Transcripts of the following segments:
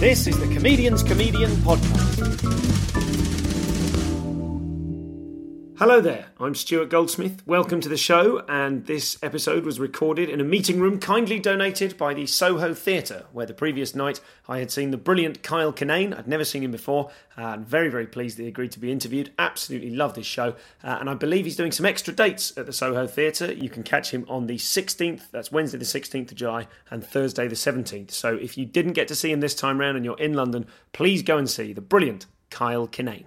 This is the Comedian's Comedian Podcast. Hello there, I'm Stuart Goldsmith. Welcome to the show, and this episode was recorded in a meeting room kindly donated by the Soho Theatre, where the previous night I had seen the brilliant Kyle Kinane. I'd never seen him before, and very, very pleased that he agreed to be interviewed. Absolutely love this show, uh, and I believe he's doing some extra dates at the Soho Theatre. You can catch him on the 16th, that's Wednesday the 16th of July, and Thursday the 17th. So if you didn't get to see him this time round and you're in London, please go and see the brilliant Kyle Kinane.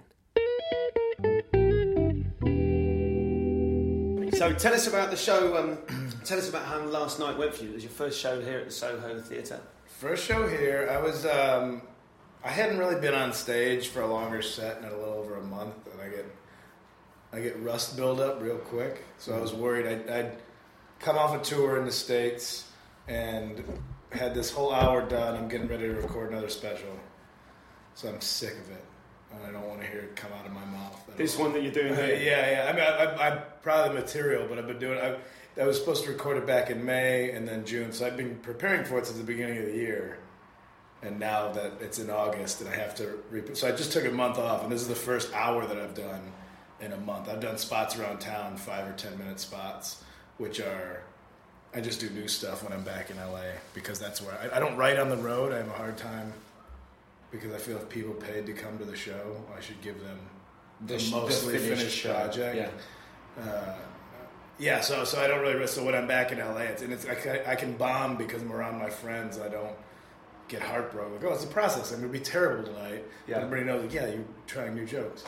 So tell us about the show. Um, tell us about how last night went for you. It was your first show here at the Soho Theatre. First show here, I was. Um, I hadn't really been on stage for a longer set in a little over a month, and I get I get rust build up real quick. So I was worried. I'd, I'd come off a tour in the states and had this whole hour done. I'm getting ready to record another special, so I'm sick of it. And I don't want to hear it come out of my mouth. This one that you're doing here. yeah, yeah. I mean, I, I, I'm proud of the material, but I've been doing. I, I was supposed to record it back in May and then June, so I've been preparing for it since the beginning of the year. And now that it's in August, and I have to. Re- so I just took a month off, and this is the first hour that I've done in a month. I've done spots around town, five or ten minute spots, which are. I just do new stuff when I'm back in LA because that's where I, I don't write on the road. I have a hard time because I feel if people paid to come to the show, I should give them the, the mostly finished finished, project. Yeah. Uh, yeah, so so I don't really. So when I'm back in LA, it's, and it's I can, I can bomb because I'm around my friends. I don't get heartbroken. Like, oh, it's a process. I'm gonna be terrible tonight. Yeah. Everybody knows. Like, yeah, you're trying new jokes.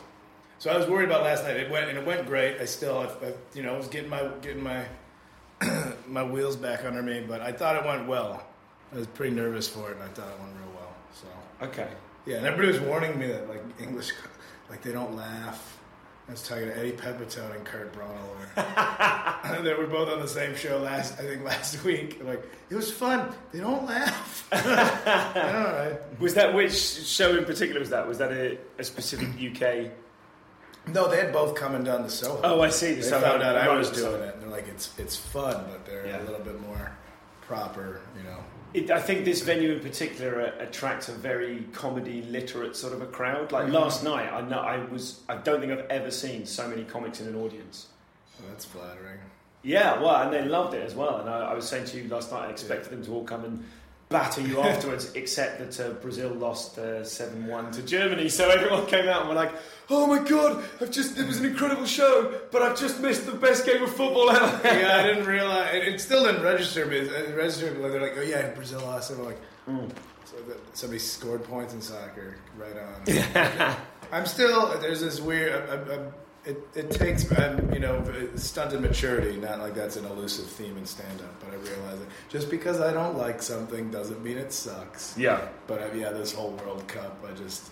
So I was worried about last night. It went and it went great. I still, I, I, you know, was getting my getting my my wheels back under me, but I thought it went well. I was pretty nervous for it, and I thought it went real Okay. yeah, and everybody was warning me that like English, like they don't laugh. I was talking to Eddie Pepitone and Kurt Braunohler. they were both on the same show last, I think, last week. Like it was fun. They don't laugh. All right. Was that which show in particular? Was that was that a, a specific UK? No, they had both come and done the Soho. Oh, I see. They The Soho- found out I was doing it. And they're like, it's it's fun, but they're Yeah. a little bit more proper, you know. It, I think this venue in particular uh, attracts a very comedy literate sort of a crowd. Like last night, I know I was. I don't think I've ever seen so many comics in an audience. So that's flattering. Yeah, well, and they loved it as well. And I, I was saying to you last night, I expected them to all come and batter you afterwards, except that uh, Brazil lost seven one to Germany. So everyone came out and were like, "Oh my god, I've just it was an incredible show, but I've just missed the best game of football ever." yeah, I didn't realize it, it still didn't register. But it registered. They're like, oh yeah, Brazil lost. And I'm like, so that somebody scored points in soccer. Right on. I'm still. There's this weird. I, I, it, it takes um, you know stunted maturity. Not like that's an elusive theme in stand up, but I realize it. Just because I don't like something doesn't mean it sucks. Yeah. But uh, yeah, this whole World Cup, I just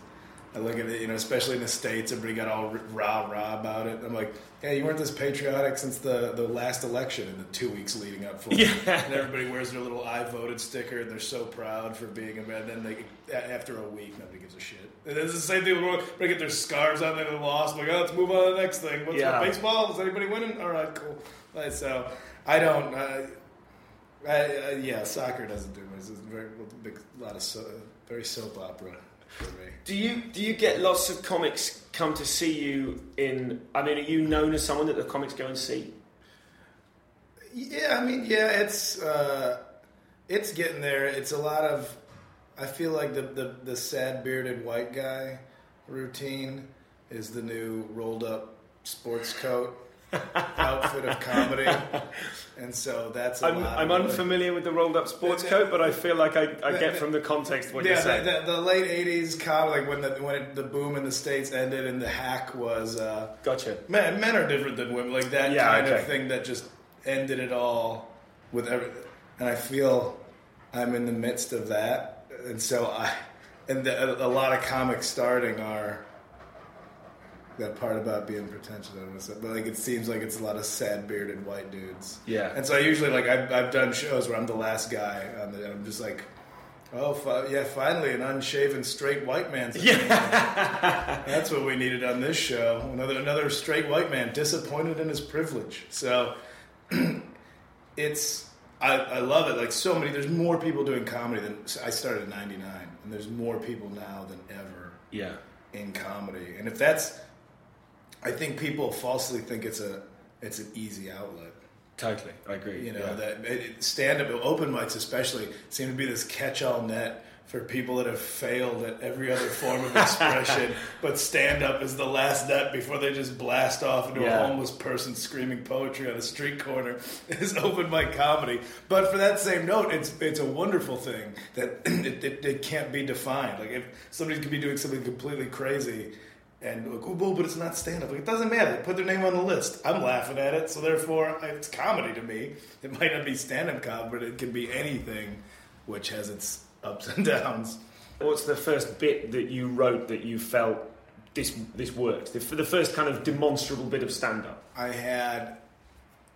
I look at it, you know, especially in the states, everybody got all rah rah about it. I'm like, hey, you weren't this patriotic since the, the last election in the two weeks leading up for it. Yeah. And everybody wears their little I voted sticker, and they're so proud for being a man. Then they, after a week, nobody gives a shit. And it's the same thing with they get their scars on, they lost. Like, oh, let's move on to the next thing. What's Yeah. baseball? Is anybody winning? All right, cool. Like, so I don't. Uh, I, I, yeah, soccer doesn't do much. It's a very big, lot of so, very soap opera for me. Do you do you get lots of comics come to see you in? I mean, are you known as someone that the comics go and see? Yeah, I mean, yeah, it's uh, it's getting there. It's a lot of. I feel like the the, the sad bearded white guy routine is the new rolled up sports coat outfit of comedy, and so that's. A I'm, lot I'm it. unfamiliar with the rolled up sports The- coat, but I feel like I, I the- get from the context what yeah, you're saying. the, the, the late '80s comedy, like when the when it, the boom in the states ended, and the hack was. Uh, gotcha. Men, men are different than women. Like that Yeah, kind okay. of thing that just ended it all with everything. And I feel I'm in the midst of that, and so I and the, a lot of comics starting are that part about being pretentious I don't stuff. But like it seems like it's a lot of sad bearded white dudes. Yeah. And so I usually like I've, I've done shows where I'm the last guy on the. I'm just like. Oh, fi- yeah! Finally, an unshaven straight white man's. Yeah, that's what we needed on this show. Another another straight white man disappointed in his privilege. So it's I, I love it. Like so many, there's more people doing comedy than I started in '99, and there's more people now than ever Yeah. in comedy. And if that's, I think people falsely think it's a it's an easy outlet. Totally. I agree. You know yeah. that it, stand up open mics especially seem to be this catch all net for people that have failed at every other form of expression, but stand up is the last net before they just blast off into Yeah. a homeless person screaming poetry on a street corner is open mic comedy. But for that same note, it's it's a wonderful thing that it, it, it can't be defined. Like if somebody could be doing something completely crazy. And like, oh, but it's not stand up. Like, it doesn't matter. They put their name on the list. I'm laughing at it, so therefore it's comedy to me. It might not be stand up comedy, but it can be anything which has its ups and downs. What's the first bit that you wrote that you felt this this worked? The, the first kind of demonstrable bit of stand up. I had,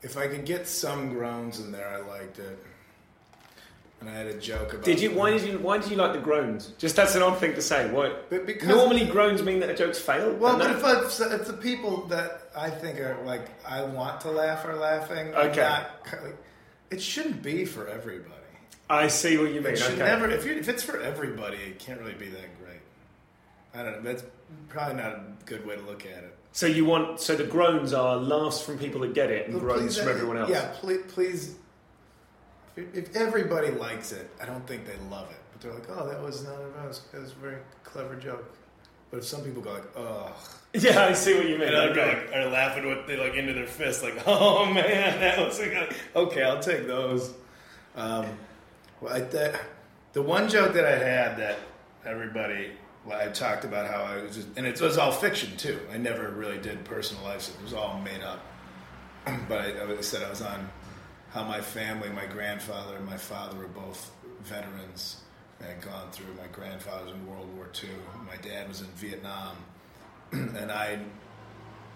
if I could get some groans in there, I liked it. And I had a joke about. Did you? Why did you? Why did you like the groans? Just that's an odd thing to say. Why? But because- normally groans mean that a joke's failed. Well, but that- if, I, if the people that I think are like I want to laugh are laughing, Okay. not, like, it shouldn't be for everybody. I see what you mean. It okay. never. If, you if it's for everybody, it can't really be that great. I don't know. That's probably not a good way to look at it. So you want? So the groans are laughs from people that get it, and But groans please, from everyone else. Yeah, please. please if, if everybody likes it, I don't think they love it. But they're like, "Oh, that was not that was, that was a very clever joke." But if some people go like, "Ugh," Yeah, I see what you mean. and other Okay. people like, are laughing with they like into their fists, like, "Oh man, that was a like, okay, I'll take those." Um, well, I, the, the one joke that I had that everybody, well, I talked about how I was just, and it was all fiction too. I never really did personal life stuff. It was all made up. but I, I said I was on how my family, my grandfather and my father were both veterans. I had gone through. My grandfather was in World War II. My dad was in Vietnam, and I,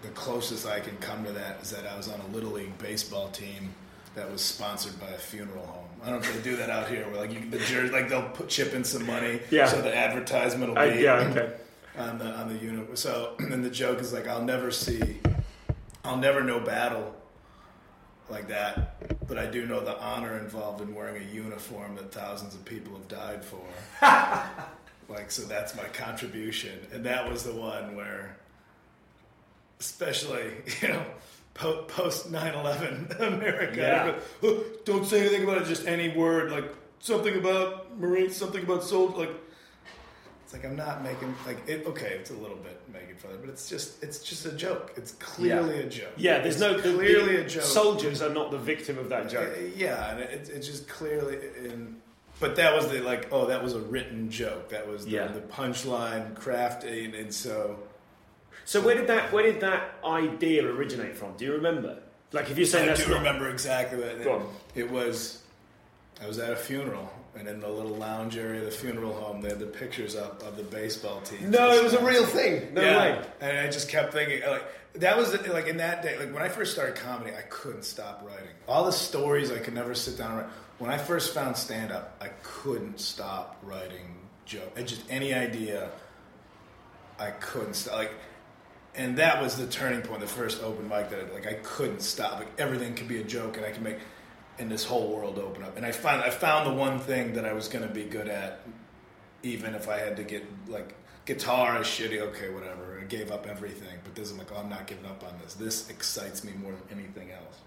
the closest I can come to that is that I was on a little league baseball team that was sponsored by a funeral home. I don't know if they do that out here, where like you, the jersey, like they'll put chip in some money, Yeah. so the advertisement will I, be yeah, okay. on the on the unit. So and the joke is like I'll never see, I'll never know battle like that, but I do know the honor involved in wearing a uniform that thousands of people have died for. like so, that's my contribution, and that was the one where, especially you know. Po- Post 9/11 America, Yeah. "Oh, don't say anything about it. Just any word, like something about Marines, something about soldiers. Like it's like I'm not making like it. Okay, it's a little bit making fun, of it, but it's just it's just a joke. It's clearly a joke. Yeah, there's It's no clearly the a joke. Soldiers are not the victim of that joke. Eh, yeah, and it, it's just clearly. In, but that was the like oh that was a written joke. That was the, Yeah. the punchline crafting, and so So where did that where did that idea originate from? Do you remember? Like if you're saying I do not, remember exactly Go on. it was. I was at a funeral, and in the little lounge area of the funeral home, they had the pictures up of the baseball team. No, it was a real thing. No yeah. way. And I just kept thinking, like, that was like in that day, like when I first started comedy, I couldn't stop writing. All the stories I could never sit down and write. When I first found stand up, I couldn't stop writing jokes. And just any idea, I couldn't stop. Like, and that was the turning point. The first open mic that I, like I couldn't stop. Like everything could be a joke, and I could make, and this whole world open up. And I found I found the one thing that I was going to be good at, even if I had to get like guitar is shitty. Okay, whatever. I gave up everything, but this I'm like, oh, I'm not giving up on this. This excites me more than anything else.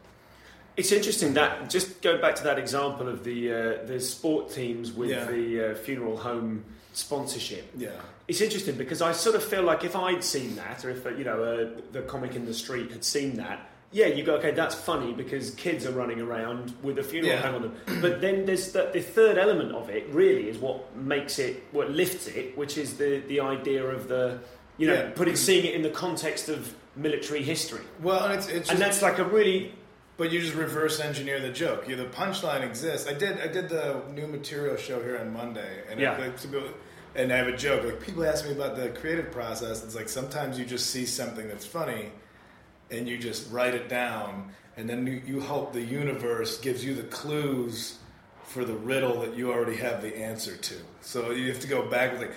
It's interesting that just going back to that example of the uh, the sport teams with Yeah. the uh, funeral home sponsorship. Yeah. It's interesting because I sort of feel like if I'd seen that, or if uh, you know uh, the comic in the street had seen that, yeah, you go, okay, that's funny because kids are running around with a funeral Yeah. on them. But then there's the, the third element of it. Really, is what makes it, what lifts it, which is the the idea of the, you know, Yeah. putting seeing it in the context of military history, Well, and it's, it's and that's like a really But you just reverse engineer the joke. You the punchline exists. I did I did the new material show here on Monday, and Yeah. like, and I have a joke. Like people ask me about the creative process. It's like sometimes you just see something that's funny, and you just write it down, and then you, you hope the universe gives you the clues for the riddle that you already have the answer to. So you have to go back with like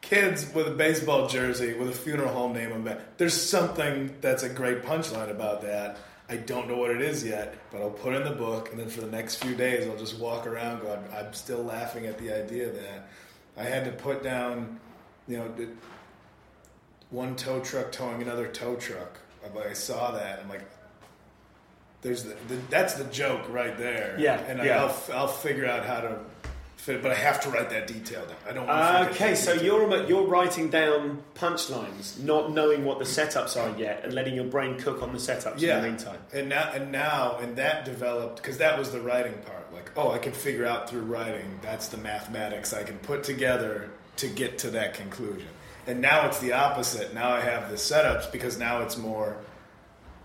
kids with a baseball jersey with a funeral home name on back. There's something that's a great punchline about that. I don't know what it is yet, but I'll put it in the book, and then for the next few days, I'll just walk around going, I'm still laughing at the idea that I had to put down, you know, one tow truck towing another tow truck. But I saw that, I'm like, there's the, the that's the joke right there. Yeah, and yeah. I'll I'll figure out how to but I have to write that detail down. I don't. want to Okay, so you're um, you're writing down punchlines, not knowing what the setups are yet, and letting your brain cook on the setups yeah. in the meantime. And now, and now, and that developed because that was the writing part. Like, oh, I can figure out through writing. That's the mathematics I can put together to get to that conclusion. And now it's the opposite. Now I have the setups because now it's more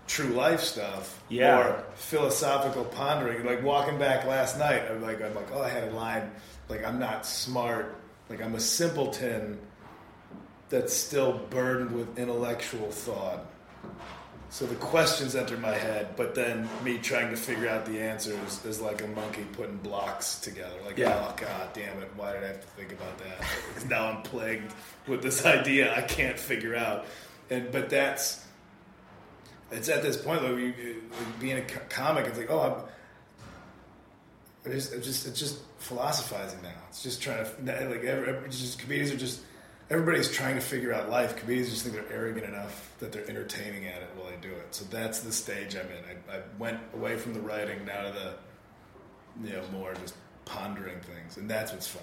true life stuff Yeah. or philosophical pondering. Like walking back last night, I'm like, I'm like, oh, I had a line like, I'm not smart. Like I'm a simpleton that's still burdened with intellectual thought. So the questions enter my head, but then me trying to figure out the answers is like a monkey putting blocks together. Like, Yeah. oh god damn it, why did I have to think about that? now I'm plagued with this idea I can't figure out. And but that's it's at this point like, you, like being a comic. It's like, oh, I'm. It's just, it's just it's just philosophizing now. It's just trying to like every, just comedians are just everybody's trying to figure out life. Comedians just think they're arrogant enough that they're entertaining at it while they do it. So that's the stage I'm in. I, I went away from the writing now to the you know more just pondering things, and that's what's fun.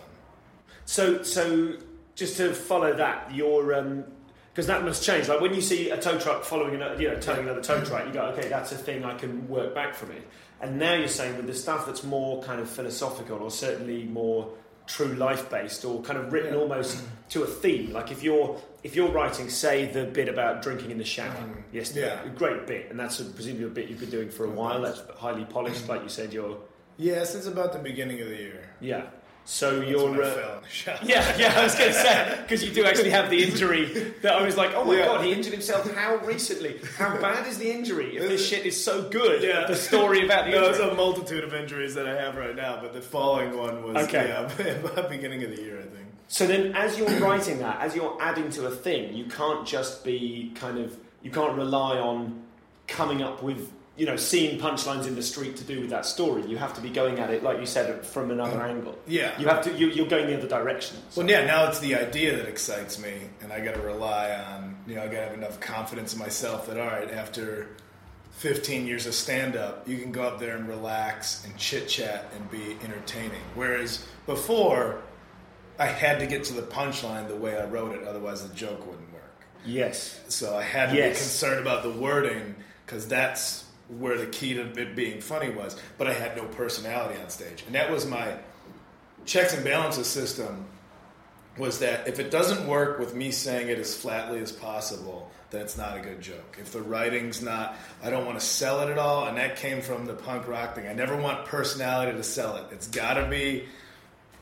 So, so just to follow that, your um, because that must change. Like when you see a tow truck following another, you know, towing another tow truck, you go, okay, that's a thing I can work back from it. And now you're saying with the stuff that's more kind of philosophical, or certainly more true life based, or kind of written Yeah. almost to a theme. Like if you're if you're writing, say, the bit about drinking in the shower, mm. yes, Yeah. a great bit, and that's a, presumably a bit you've been doing for a while. That's highly polished, mm. like you said. You're Yeah, since about the beginning of the year. yeah. So That's you're. uh, fell in the shower. yeah, yeah, I was going to say because you do actually have the injury that I was like, oh my Yeah. god, he injured himself. How recently? How bad is the injury? If this shit is so good, Yeah. the story about the No, it's injury. a multitude of injuries that I have right now, but the falling one was Okay. yeah, about beginning of the year, I think. So then, as you're writing that, as you're adding to a thing, you can't just be kind of you can't rely on coming up with you know seeing punchlines in the street to do with that story. You have to be going at it, like you said, from another uh-huh. angle. Yeah. you have to. You, you're going the other direction. So- Well, yeah, now it's the idea that excites me, and I got to rely on, you know, I got to have enough confidence in myself that, all right, after 15 years of stand up, you can go up there and relax and chit chat and be entertaining. Whereas before, I had to get to the punchline the way I wrote it, otherwise the joke wouldn't work. yes, So I had to Yes. be concerned about the wording because that's where the key to it being funny was. But I had no personality on stage, and that was my checks and balances system was that if it doesn't work with me saying it as flatly as possible, then it's not a good joke. If the writing's not, I don't want to sell it at all, and that came from the punk rock thing. I never want personality to sell it. It's got to be,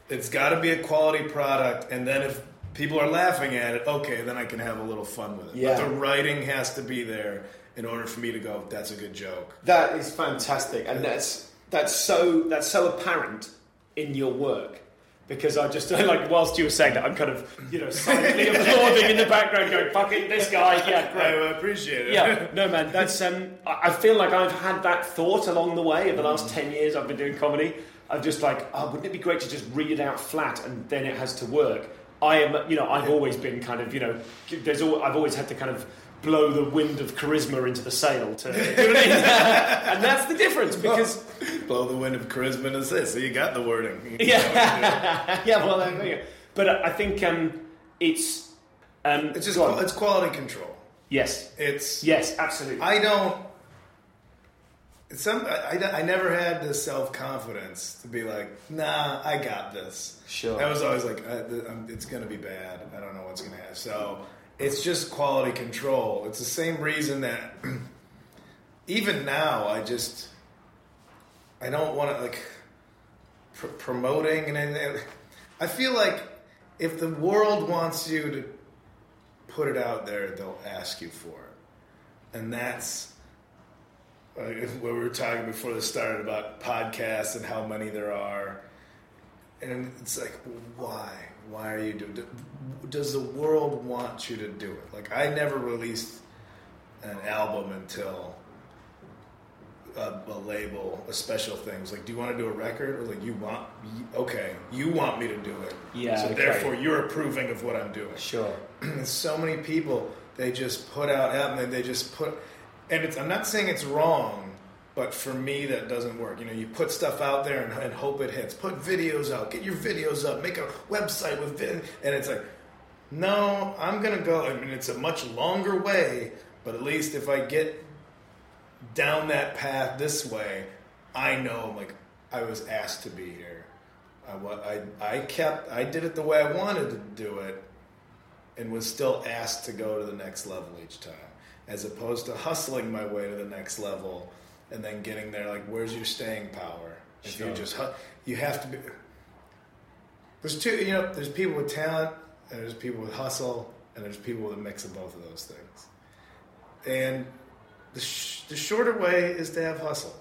it's got to be a quality product, and then if people are laughing at it, okay, then I can have a little fun with it. Yeah. But the writing has to be there in order for me to go, that's a good joke. That is fantastic, and that's that's so that's so apparent in your work. Because I just like whilst you were saying that, I'm kind of you know silently applauding in the background, going "fucking this guy." Yeah, I appreciate it. Yeah, no man, that's um. I I feel like I've had that thought along the way. In the last ten years, I've been doing comedy. I'm just like, oh, wouldn't it be great to just read it out flat and then it has to work? I am, you know, I've always been kind of, you know, there's all, I've always had to kind of blow the wind of charisma into the sail to, you know what I mean? and that's the difference because Blow the wind of charisma is this. So you got the wording. yeah, yeah. Well, there you go. But I think um, it's um, It's just on. it's quality control. yes, It's yes, absolutely. I don't. Some I, I, I never had the self confidence to be like, nah, I got this. Sure. I was always like, uh, um, it's gonna be bad. I don't know what's gonna happen. So it's just quality control. It's the same reason that even now I just I don't want to like pr- promoting and, and I feel like if the world wants you to put it out there, they'll ask you for it, and that's uh, what we were talking before this started about podcasts and how many there are, and it's like why why are you doing does the world want you to do it? Like i never released an album until a, a label a special thing was like do you want to do a record? Or like you want okay you want me to do it. Yeah, so okay. therefore you're approving of what i'm doing. Sure. so many people they just put out and they just put and it's, i'm not saying it's wrong but for me that doesn't work. You know you put stuff out there and, and hope it hits. Put videos out. Get your videos up. Make a website with vid- and it's like no i'm gonna go. I mean it's a much longer way but at least if i get down that path this way i know I'm like i was asked to be here. I, I, I kept i did it the way i wanted to do it and was still asked to go to the next level each time, as opposed to hustling my way to the next level and then getting there. Like, where's your staying power? If you just you have to be. There's two, you know. There's people with talent, and there's people with hustle, and there's people with a mix of both of those things. And the sh- the shorter way is to have hustle.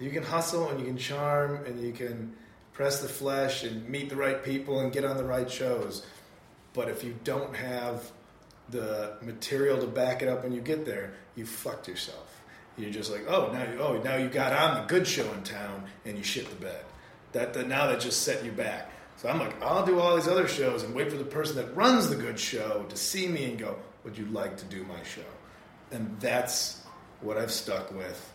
You can hustle and you can charm and you can press the flesh and meet the right people and get on the right shows. But if you don't have the material to back it up when you get there, you fucked yourself. You're just like, oh, now you, oh, now you got on the good show in town and you shit the bed. That, that now that just set you back. So I'm like, I'll do all these other shows and wait for the person that runs the good show to see me and go, would you like to do my show? And that's what I've stuck with.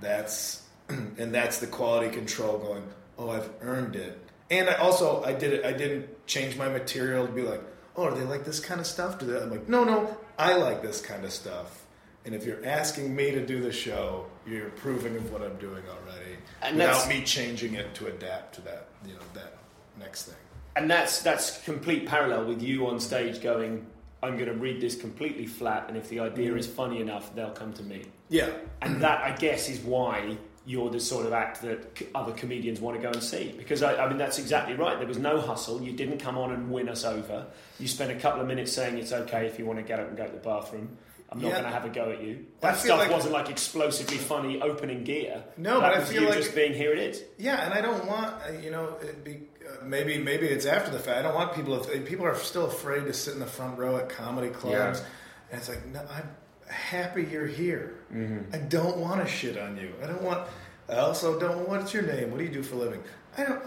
That's and that's the quality control going. Oh, I've earned it. And I also I did it. I didn't change my material to be like, oh, do they like this kind of stuff? Do they? I'm like, no, no, I like this kind of stuff. And if you're asking me to do the show, you're approving of what I'm doing already, And without me changing it to adapt to that, you know, that next thing. And that's that's complete parallel with you on stage going, I'm going to read this completely flat, and if the idea mm. is funny enough, they'll come to me. Yeah, And that, I guess, is why you're the sort of act that other comedians want to go and see. Because, I, I mean, that's exactly right. There was no hustle. You didn't come on and win us over. You spent a couple of minutes saying it's okay if you want to get up and go to the bathroom. I'm not Yeah. going to have a go at you. That stuff like- wasn't like explosively funny opening gear. No, that but I feel like- just being here it is. Yeah, and I don't want uh, you know it be, uh, maybe maybe it's after the fact. I don't want people if people are still afraid to sit in the front row at comedy clubs, Yeah. and it's like no, I'm happy you're here. Mm-hmm. I don't want to shit on you. I don't want. I also don't. What's your name? What do you do for a living? I don't.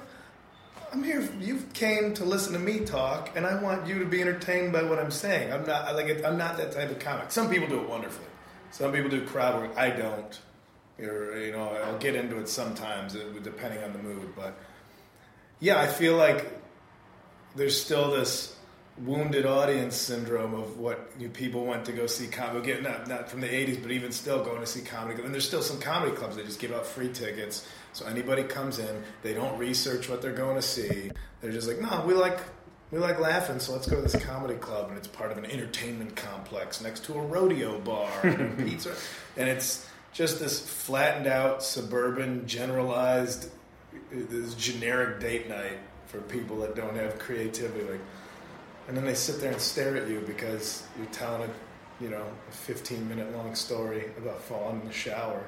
I'm here. You came to listen to me talk, and I want you to be entertained by what I'm saying. I'm not like I'm not that type of comic. Some people do it wonderfully. Some people do crowd work. I don't. Or, you know, I'll get into it sometimes, uh, depending on the mood. But yeah, I feel like there's still this wounded audience syndrome of what you people went to go see comedy. Again, not not from the '80s, but even still going to see comedy. And there's still some comedy clubs that just give out free tickets, so anybody comes in, they don't research what they're going to see. They're just like, no, we like we like laughing, so let's go to this comedy club, and it's part of an entertainment complex next to a rodeo bar and pizza, and it's just this flattened out suburban generalized this generic date night for people that don't have creativity like and then they sit there and stare at you because you're telling a you know a 15 minute long story about falling in the shower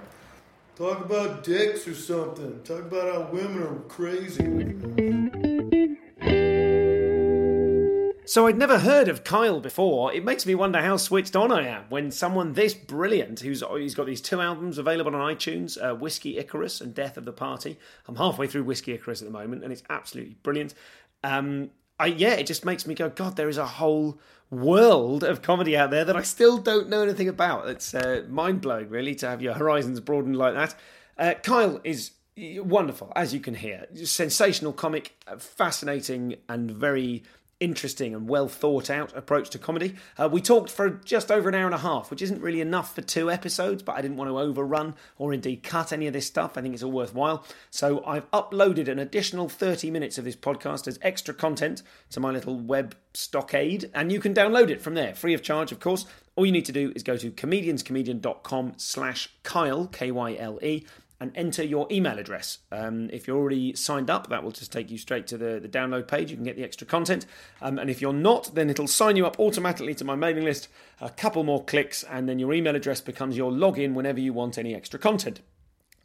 talk about dicks or something talk about how women are crazy So I'd never heard of Kyle before. It makes me wonder how switched on I am when someone this brilliant, who's he's got these two albums available on iTunes, uh, Whiskey Icarus and Death of the Party. I'm halfway through Whiskey Icarus at the moment, and it's absolutely brilliant. Um, I, yeah, it just makes me go, God, there is a whole world of comedy out there that I still don't know anything about. It's uh, mind blowing, really, to have your horizons broadened like that. Uh, Kyle is wonderful, as you can hear. Sensational comic, uh, fascinating, and very interesting and well thought out approach to comedy. Uh, we talked for just over an hour and a half, which isn't really enough for two episodes, but I didn't want to overrun or indeed cut any of this stuff. I think it's all worthwhile. So I've uploaded an additional 30 minutes of this podcast as extra content to my little web stockade, and you can download it from there, free of charge, of course. All you need to do is go to comedianscomedian.com slash Kyle, K-Y-L-E, and enter your email address. Um, if you're already signed up, that will just take you straight to the, the download page. You can get the extra content. Um, and if you're not, then it'll sign you up automatically to my mailing list. A couple more clicks, and then your email address becomes your login whenever you want any extra content.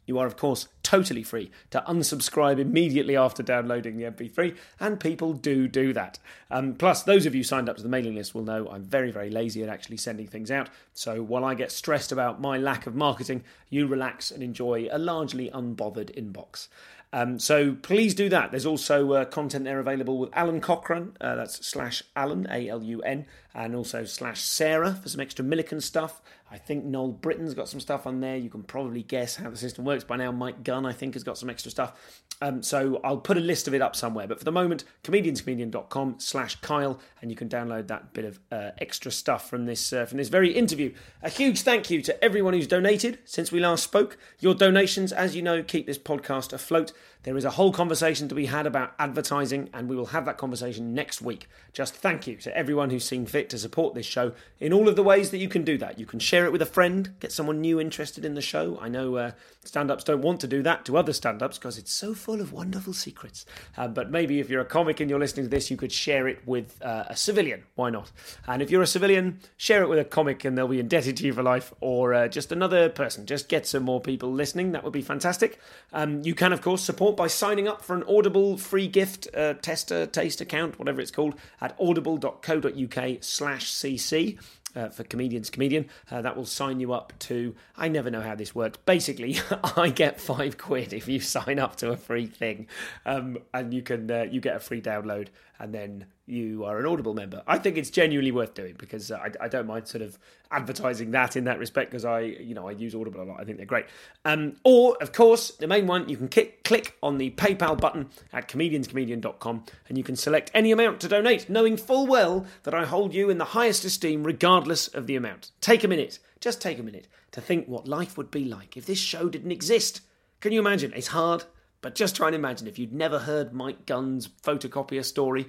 You are, of course, totally free to unsubscribe immediately after downloading the MP3, and people do do that. Um, plus, those of you signed up to the mailing list will know I'm very, very lazy at actually sending things out. So while I get stressed about my lack of marketing, you relax and enjoy a largely unbothered inbox. Um, so please do that. There's also uh, content there available with Alun Cochrane. Uh, that's slash Alun A L U N, and also slash Sarah for some extra Millican stuff. I think Noel Britain's got some stuff on there. You can probably guess how the system works by now. Mike Gunn, I think, has got some extra stuff. Um, so I'll put a list of it up somewhere. But for the moment, comedianscomedian.com slash Kyle, and you can download that bit of uh, extra stuff from this uh, from this very interview. A huge thank you to everyone who's donated since we last spoke. Your donations, as you know, keep this podcast afloat. There is a whole conversation to be had about advertising, and we will have that conversation next week. Just thank you to everyone who's seen fit to support this show in all of the ways that you can do that. You can share it with a friend, get someone new interested in the show. I know uh, stand ups don't want to do that to other stand ups because it's so full of wonderful secrets. Uh, but maybe if you're a comic and you're listening to this, you could share it with uh, a civilian. Why not? And if you're a civilian, share it with a comic and they'll be indebted to you for life, or uh, just another person. Just get some more people listening. That would be fantastic. Um, you can, of course, support by signing up for an Audible free gift uh, tester taste account, whatever it's called, at audible.co.uk slash cc. Uh, for comedians comedian uh, that will sign you up to i never know how this works basically i get five quid if you sign up to a free thing um, and you can uh, you get a free download and then you are an Audible member. I think it's genuinely worth doing because uh, I, I, don't mind sort of advertising that in that respect because I, you know, I use Audible a lot. I think they're great. Um, or, of course, the main one, you can click, click on the PayPal button at comedianscomedian.com and you can select any amount to donate, knowing full well that I hold you in the highest esteem regardless of the amount. Take a minute, just take a minute to think what life would be like if this show didn't exist. Can you imagine? It's hard. But just try and imagine if you'd never heard Mike Gunn's photocopier story,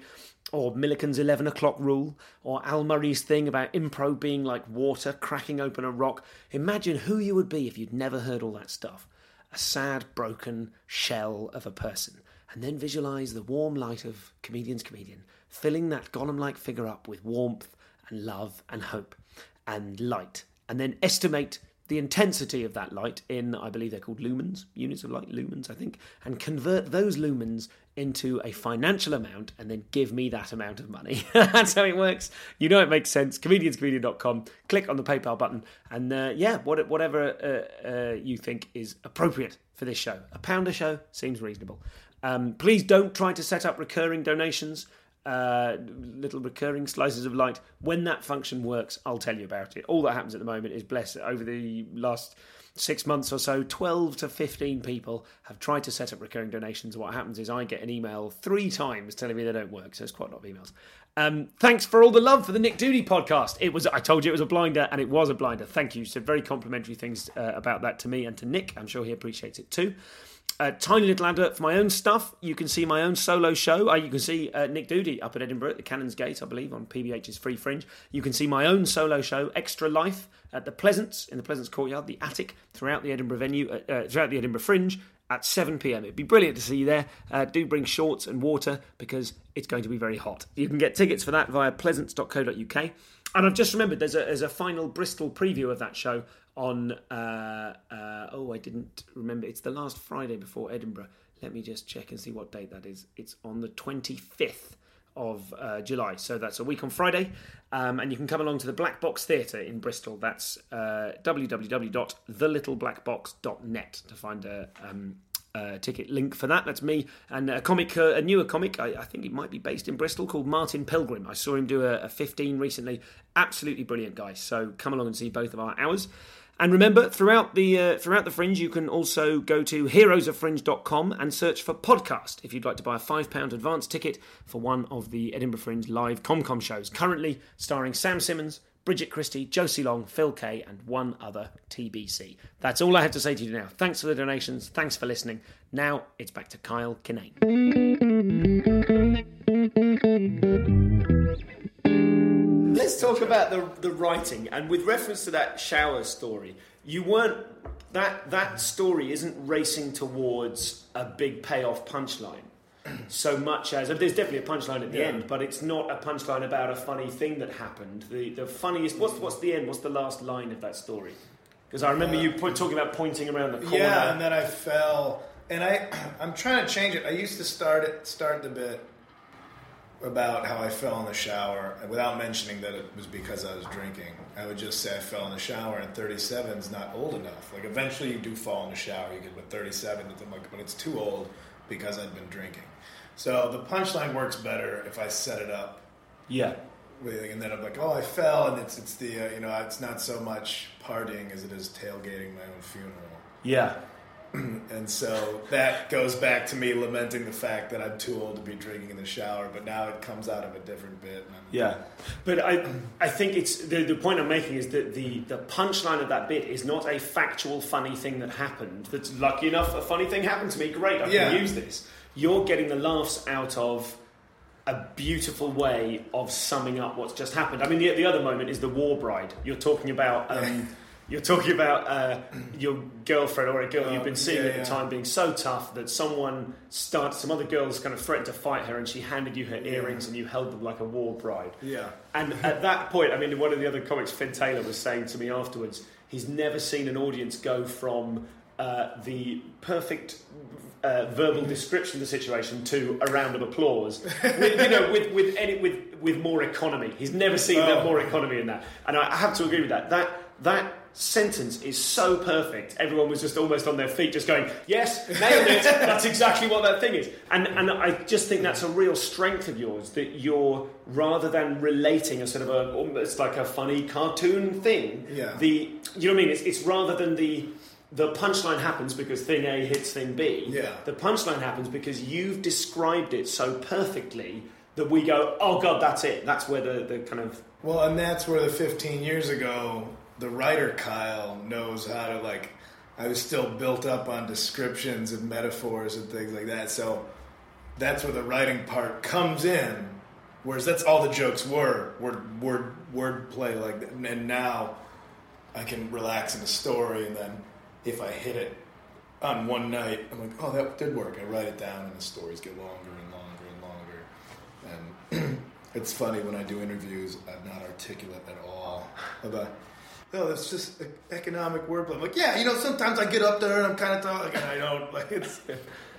or Millican's 11 o'clock rule, or Al Murray's thing about impro being like water cracking open a rock. Imagine who you would be if you'd never heard all that stuff. A sad, broken shell of a person. And then visualize the warm light of Comedian's Comedian, filling that golem like figure up with warmth and love and hope and light. And then estimate the intensity of that light in, I believe they're called lumens, units of light, lumens, I think, and convert those lumens into a financial amount and then give me that amount of money. That's how it works. You know it makes sense. Comedianscomedian.com, click on the PayPal button, and uh, yeah, whatever uh, uh, you think is appropriate for this show. A pound a show seems reasonable. Um, please don't try to set up recurring donations uh, little recurring slices of light. When that function works, I'll tell you about it. All that happens at the moment is bless over the last six months or so, 12 to 15 people have tried to set up recurring donations. What happens is I get an email three times telling me they don't work. So it's quite a lot of emails. Um, thanks for all the love for the Nick Doody podcast. It was I told you it was a blinder, and it was a blinder. Thank you. Said very complimentary things uh, about that to me and to Nick. I'm sure he appreciates it too. A tiny little advert for my own stuff. You can see my own solo show. Uh, you can see uh, Nick Doody up at Edinburgh at the Canons' Gait, I believe, on PBH's Free Fringe. You can see my own solo show, Extra Life, at the Pleasance in the Pleasance Courtyard, the attic, throughout the Edinburgh venue, uh, uh, throughout the Edinburgh Fringe at 7 pm. It'd be brilliant to see you there. Uh, do bring shorts and water because it's going to be very hot. You can get tickets for that via pleasance.co.uk. And I've just remembered there's a, there's a final Bristol preview of that show on. Uh, uh, oh, I didn't remember. It's the last Friday before Edinburgh. Let me just check and see what date that is. It's on the 25th of uh, July. So that's a week on Friday. Um, and you can come along to the Black Box Theatre in Bristol. That's uh, www.thelittleblackbox.net to find a. Um, uh, ticket link for that. That's me and a comic, uh, a newer comic. I, I, think it might be based in Bristol called Martin Pilgrim. I saw him do a, a 15 recently. Absolutely brilliant guy. So come along and see both of our hours. And remember, throughout the uh, throughout the fringe, you can also go to heroesoffringe.com and search for podcast if you'd like to buy a five pound advance ticket for one of the Edinburgh Fringe live ComCom shows. Currently starring Sam Simmons, Bridget Christie, Josie Long, Phil Kay, and one other TBC. That's all I have to say to you now. Thanks for the donations. Thanks for listening. Now it's back to Kyle Kinane. Talk about the the writing, and with reference to that shower story, you weren't that that story isn't racing towards a big payoff punchline so much as there's definitely a punchline at the yeah. end, but it's not a punchline about a funny thing that happened. The the funniest what's what's the end? What's the last line of that story? Because I remember uh, you talking about pointing around the corner. Yeah, and then I fell, and I I'm trying to change it. I used to start it start the bit about how I fell in the shower without mentioning that it was because I was drinking. I would just say I fell in the shower, and 37 is not old enough. Like eventually you do fall in the shower, you get with 37, but it's too old because I'd been drinking. So the punchline works better if I set it up. Yeah. And then I'm like, oh, I fell, and it's it's the uh, you know it's not so much partying as it is tailgating my own funeral. Yeah. and so that goes back to me lamenting the fact that I'm too old to be drinking in the shower, but now it comes out of a different bit. yeah, but I I think it's the, the point I'm making is that the the punchline of that bit is not a factual funny thing that happened. That's lucky enough a funny thing happened to me. Great, I yeah. can use this. You're getting the laughs out of a beautiful way of summing up what's just happened. I mean, the, the other moment is the war bride. You're talking about. Um, you're talking about uh, your girlfriend or a girl you've been uh, seeing yeah, at the yeah. time being so tough that someone started, some other girls kind of threatened to fight her, and she handed you her earrings, and you held them like a war bride. Yeah. And at that point, I mean, one of the other comics, Fin Taylor, was saying to me afterwards, he's never seen an audience go from uh, the perfect uh, verbal description of the situation to a round of applause. with, you know, with with any with with more economy. He's never seen oh. that more economy in that, and I have to agree with that. That that sentence is so perfect. Everyone was just almost on their feet, just going, "Yes, nailed it. that's exactly what that thing is." And and I just think that's a real strength of yours that you're rather than relating a sort of a almost like a funny cartoon thing. Yeah. The you know what I mean? It's it's rather than the the punchline happens because thing A hits thing B. Yeah. The punchline happens because you've described it so perfectly that we go, oh god, that's it. That's where the, the kind of well, and that's where the 15 years ago, the writer Kyle knows how to like. I was still built up on descriptions and metaphors and things like that. So that's where the writing part comes in. Whereas that's all the jokes were word word word play like that. And now I can relax in the story and then if I hit it on one night, I'm like, oh, that did work. I write it down, and the stories get longer and longer and longer. And it's funny when I do interviews, I'm not articulate at all about. That's just economic wordplay. I'm like, yeah, you know, sometimes I get up there and I'm kind of talking, and I don't like it's.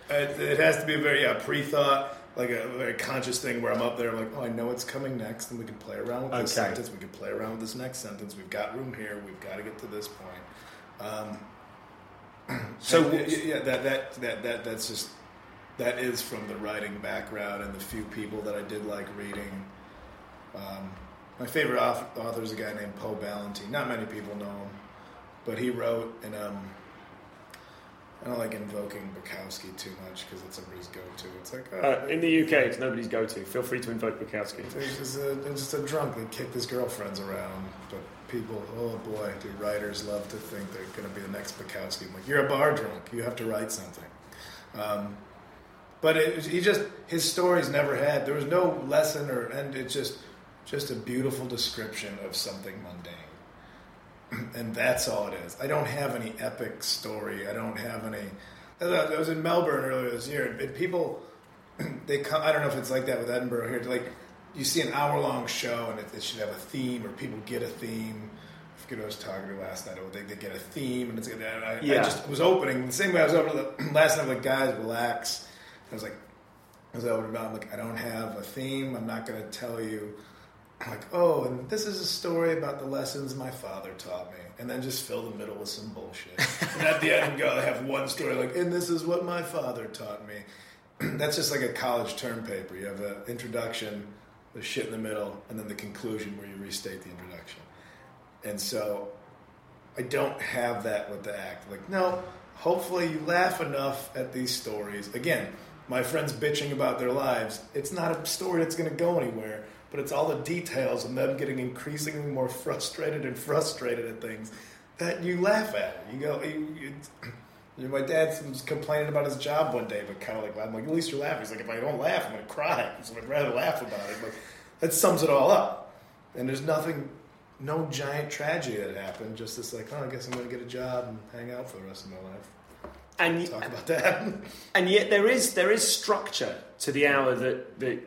It, it has to be a very yeah, pre-thought, like a very conscious thing where I'm up there, I'm like, oh, I know it's coming next, and we can play around with this okay. sentence. We can play around with this next sentence. We've got room here. We've got to get to this point. Um, so yeah, that, that that that that's just that is from the writing background and the few people that I did like reading. Um, my favorite author is a guy named Poe Ballantine. Not many people know him, but he wrote and um, I don't like invoking Bukowski too much because it's everybody's go-to. It's like uh, uh, in the UK, it's nobody's go-to. Feel free to invoke Bukowski. He's just a, just a drunk that kicked his girlfriends around, but people, oh boy, do writers love to think they're going to be the next Bukowski. I'm like, you're a bar drunk. You have to write something. Um, but it, he just his stories never had. There was no lesson or and it just just a beautiful description of something mundane, and that's all it is. I don't have any epic story. I don't have any. I was in Melbourne earlier this year, and people they come. I don't know if it's like that with Edinburgh here. Like you see an hour long show, and it, it, should have a theme, or people get a theme. I forget who I was talking to last night. Oh, they, they get a theme, and it's and I, yeah. I just was opening the same way I was opening the last night. Like guys, relax. I was like, I was opening about. I'm like, I don't have a theme. I'm not going to tell you. Like, oh, and this is a story about the lessons my father taught me, and then just fill the middle with some bullshit. and at the end, go, I have one story like, and this is what my father taught me that's just like a college term paper. You have an introduction, the shit in the middle, and then the conclusion where you restate the introduction. And so I don't have that with the act. Like, no, hopefully you laugh enough at these stories. Again, my friends bitching about their lives, it's not a story that's going to go anywhere, but it's all the details and them getting increasingly more frustrated and frustrated at things that you laugh at. You go, you, you, you know, my dad was complaining about his job one day, but kind of like, I'm like, at least you're laughing. He's like, if I don't laugh, I'm going to cry. So I'd rather laugh about it. But that sums it all up. And there's nothing, no giant tragedy that happened. Just this, like, oh, I guess I'm going to get a job and hang out for the rest of my life. And talk about that. and yet there is there is structure to the hour that that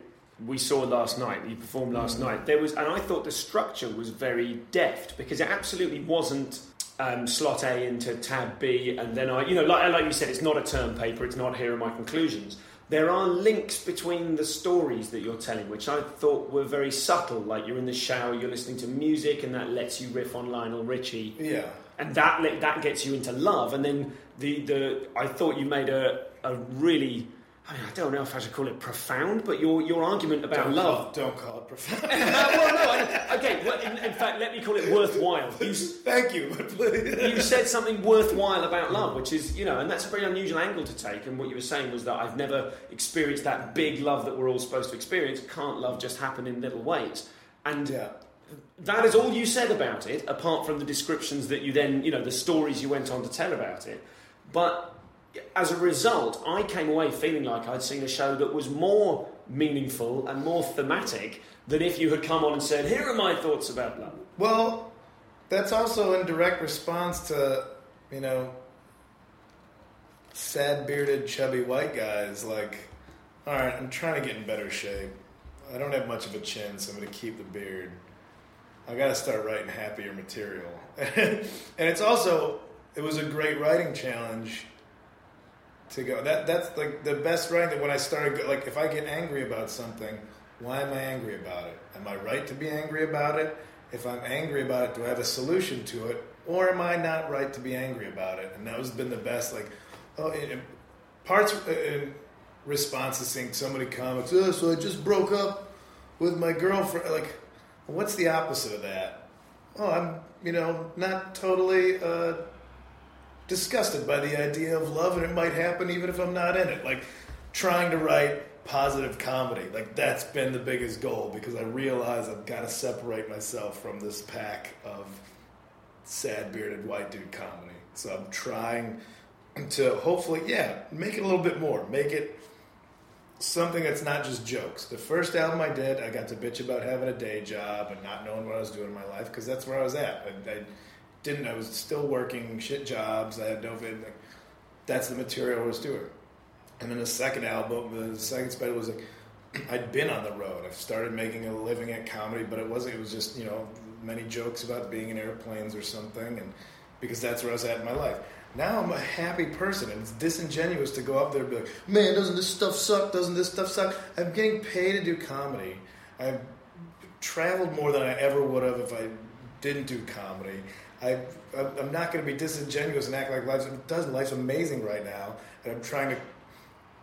we saw last night. You performed last mm-hmm. night. There was, and I thought the structure was very deft because it absolutely wasn't um, slot A into tab B, and then I, you know, like, like you said, it's not a term paper, it's not here are my conclusions. There are links between the stories that you're telling, which I thought were very subtle. Like you're in the shower, you're listening to music, and that lets you riff on Lionel Richie. Yeah. And that that gets you into love, and then the the I thought you made a a really I mean, I don't know if I should call it profound, but your your argument about don't love. Call, don't call it profound. well, no. Okay. Well, in, in, fact, let me call it worthwhile. You, Thank you. you said something worthwhile about love, which is you know, and that's a very unusual angle to take. And what you were saying was that I've never experienced that big love that we're all supposed to experience. Can't love just happen in little ways? And yeah. that is all you said about it, apart from the descriptions that you then, you know, the stories you went on to tell about it. But as a result, I came away feeling like I'd seen a show that was more meaningful and more thematic than if you had come on and said, Here are my thoughts about love. Well, that's also in direct response to, you know, sad bearded, chubby white guys. Like, all right, I'm trying to get in better shape. I don't have much of a chin, so I'm going to keep the beard. I got to start writing happier material. and it's also, it was a great writing challenge to go. That that's like the best writing. That when I started, like if I get angry about something, why am I angry about it? Am I right to be angry about it? If I'm angry about it, do I have a solution to it, or am I not right to be angry about it? And that has been the best. Like, oh, it, parts uh, in response to seeing so many comics. Oh, so I just broke up with my girlfriend. Like, what's the opposite of that? Oh, I'm you know not totally. Uh, disgusted by the idea of love, and it might happen even if I'm not in it. Like trying to write positive comedy, like that's been the biggest goal because I realize I've got to separate myself from this pack of sad bearded white dude comedy. So I'm trying to hopefully, yeah, make it a little bit more, make it something that's not just jokes. The first album I did, I got to bitch about having a day job and not knowing what I was doing in my life because that's where I was at. I, I, didn't. I was still working shit jobs. I had no vid. Like, that's the material I was doing. And then the second album, the second special was like I'd been on the road. I've started making a living at comedy, but it wasn't. It was just you know many jokes about being in airplanes or something, and because that's where I was at in my life. Now I'm a happy person, and it's disingenuous to go up there and be like, "Man, doesn't this stuff suck? Doesn't this stuff suck?" I'm getting paid to do comedy. I've traveled more than I ever would have if I didn't do comedy. I, I'm not going to be disingenuous and act like life's doesn't. Life's amazing right now, and I'm trying to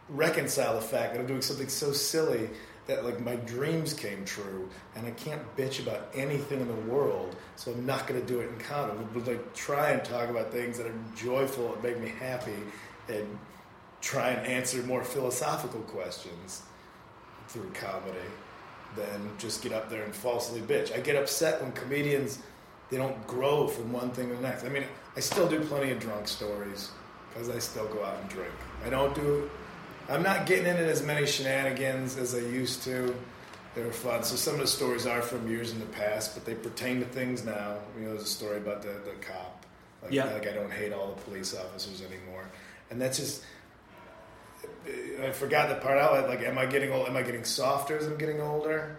reconcile the fact that I'm doing something so silly that like my dreams came true, and I can't bitch about anything in the world. So I'm not going to do it in comedy. But like try and talk about things that are joyful and make me happy, and try and answer more philosophical questions through comedy than just get up there and falsely bitch. I get upset when comedians they don't grow from one thing to the next. I mean, I still do plenty of drunk stories. because I still go out and drink. I don't do. I'm not getting into as many shenanigans as I used to. They're fun. So some of the stories are from years in the past, but they pertain to things now. You know, there's a story about the, the cop. Like, Yeah. like I don't hate all the police officers anymore, and that's just. I forgot the part out. Like, am I getting old? Am I getting softer as I'm getting older?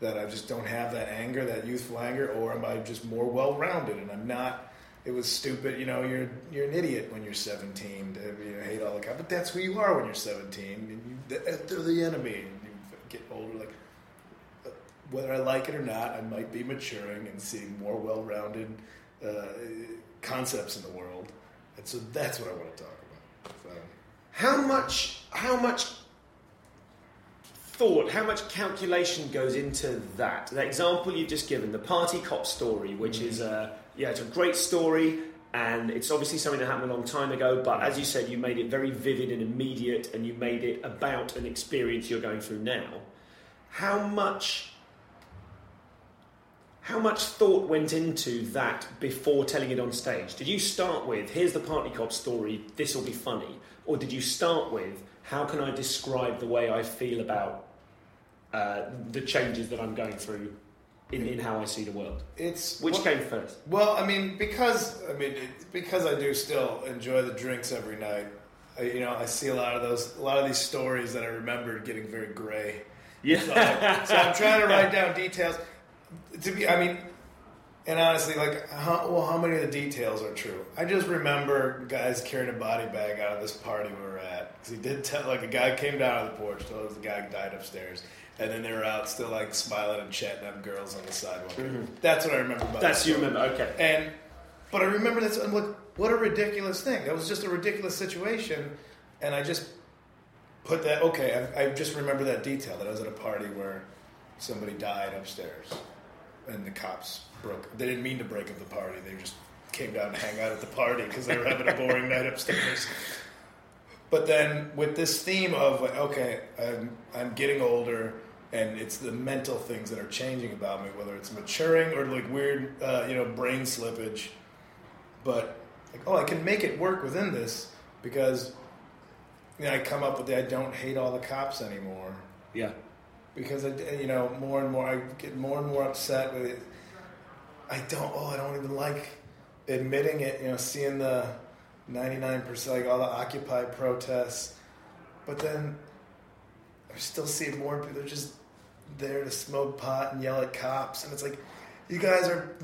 That I just don't have that anger, that youthful anger, or am I just more well-rounded? And I'm not. It was stupid. You know, you're you're an idiot when you're 17. To, you know, hate all the cops, but that's who you are when you're 17. And you, they're the enemy. And you get older, like whether I like it or not, I might be maturing and seeing more well-rounded uh, concepts in the world, and so that's what I want to talk about. So, How much? How much thought? How much calculation goes into that? That example you've just given, the party cop story, which is a yeah, it's a great story. And it's obviously something that happened a long time ago, but as you said, you made it very vivid and immediate, and you made it about an experience you're going through now. How much how much thought went into that before telling it on stage? Did you start with, here's the party cop story, this will be funny? Or did you start with, how can I describe the way I feel about uh, the changes that I'm going through in, in how I see the world? it's Which well, came first? Well, I mean, because I mean, because I do still enjoy the drinks every night. I, you know, I see a lot of those, a lot of these stories that I remembered getting very gray. Yeah. So, I, so I'm trying to write down details. To be, I mean, and honestly, like, how, well, how many of the details are true? I just remember guys carrying a body bag out of this party we were at because he did tell, like, a guy came down on the porch, told us the guy died upstairs, and then they were out still like smiling and chatting up girls on the sidewalk. That's what I remember about. Mm-hmm. That's you remember, okay. And but I remember that. I'm like, what a ridiculous thing. That was just a ridiculous situation, and I just put that. Okay, I, I just remember that detail that I was at a party where somebody died upstairs, and the cops broke. They didn't mean to break up the party. They just came down to hang out at the party because they were having a boring night upstairs. But then with this theme of like, okay, I'm I'm getting older, and it's the mental things that are changing about me, whether it's maturing or like weird, uh, you know, brain slippage. But like, oh, I can make it work within this because you know, I come up with the I don't hate all the cops anymore Yeah. because I, you know, more and more I get more and more upset with it. I don't. Oh, I don't even like admitting it. You know, seeing the ninety nine percent, like all the Occupy protests, but then I still seeing more people. Just there to smoke pot and yell at cops, and it's like, you guys are.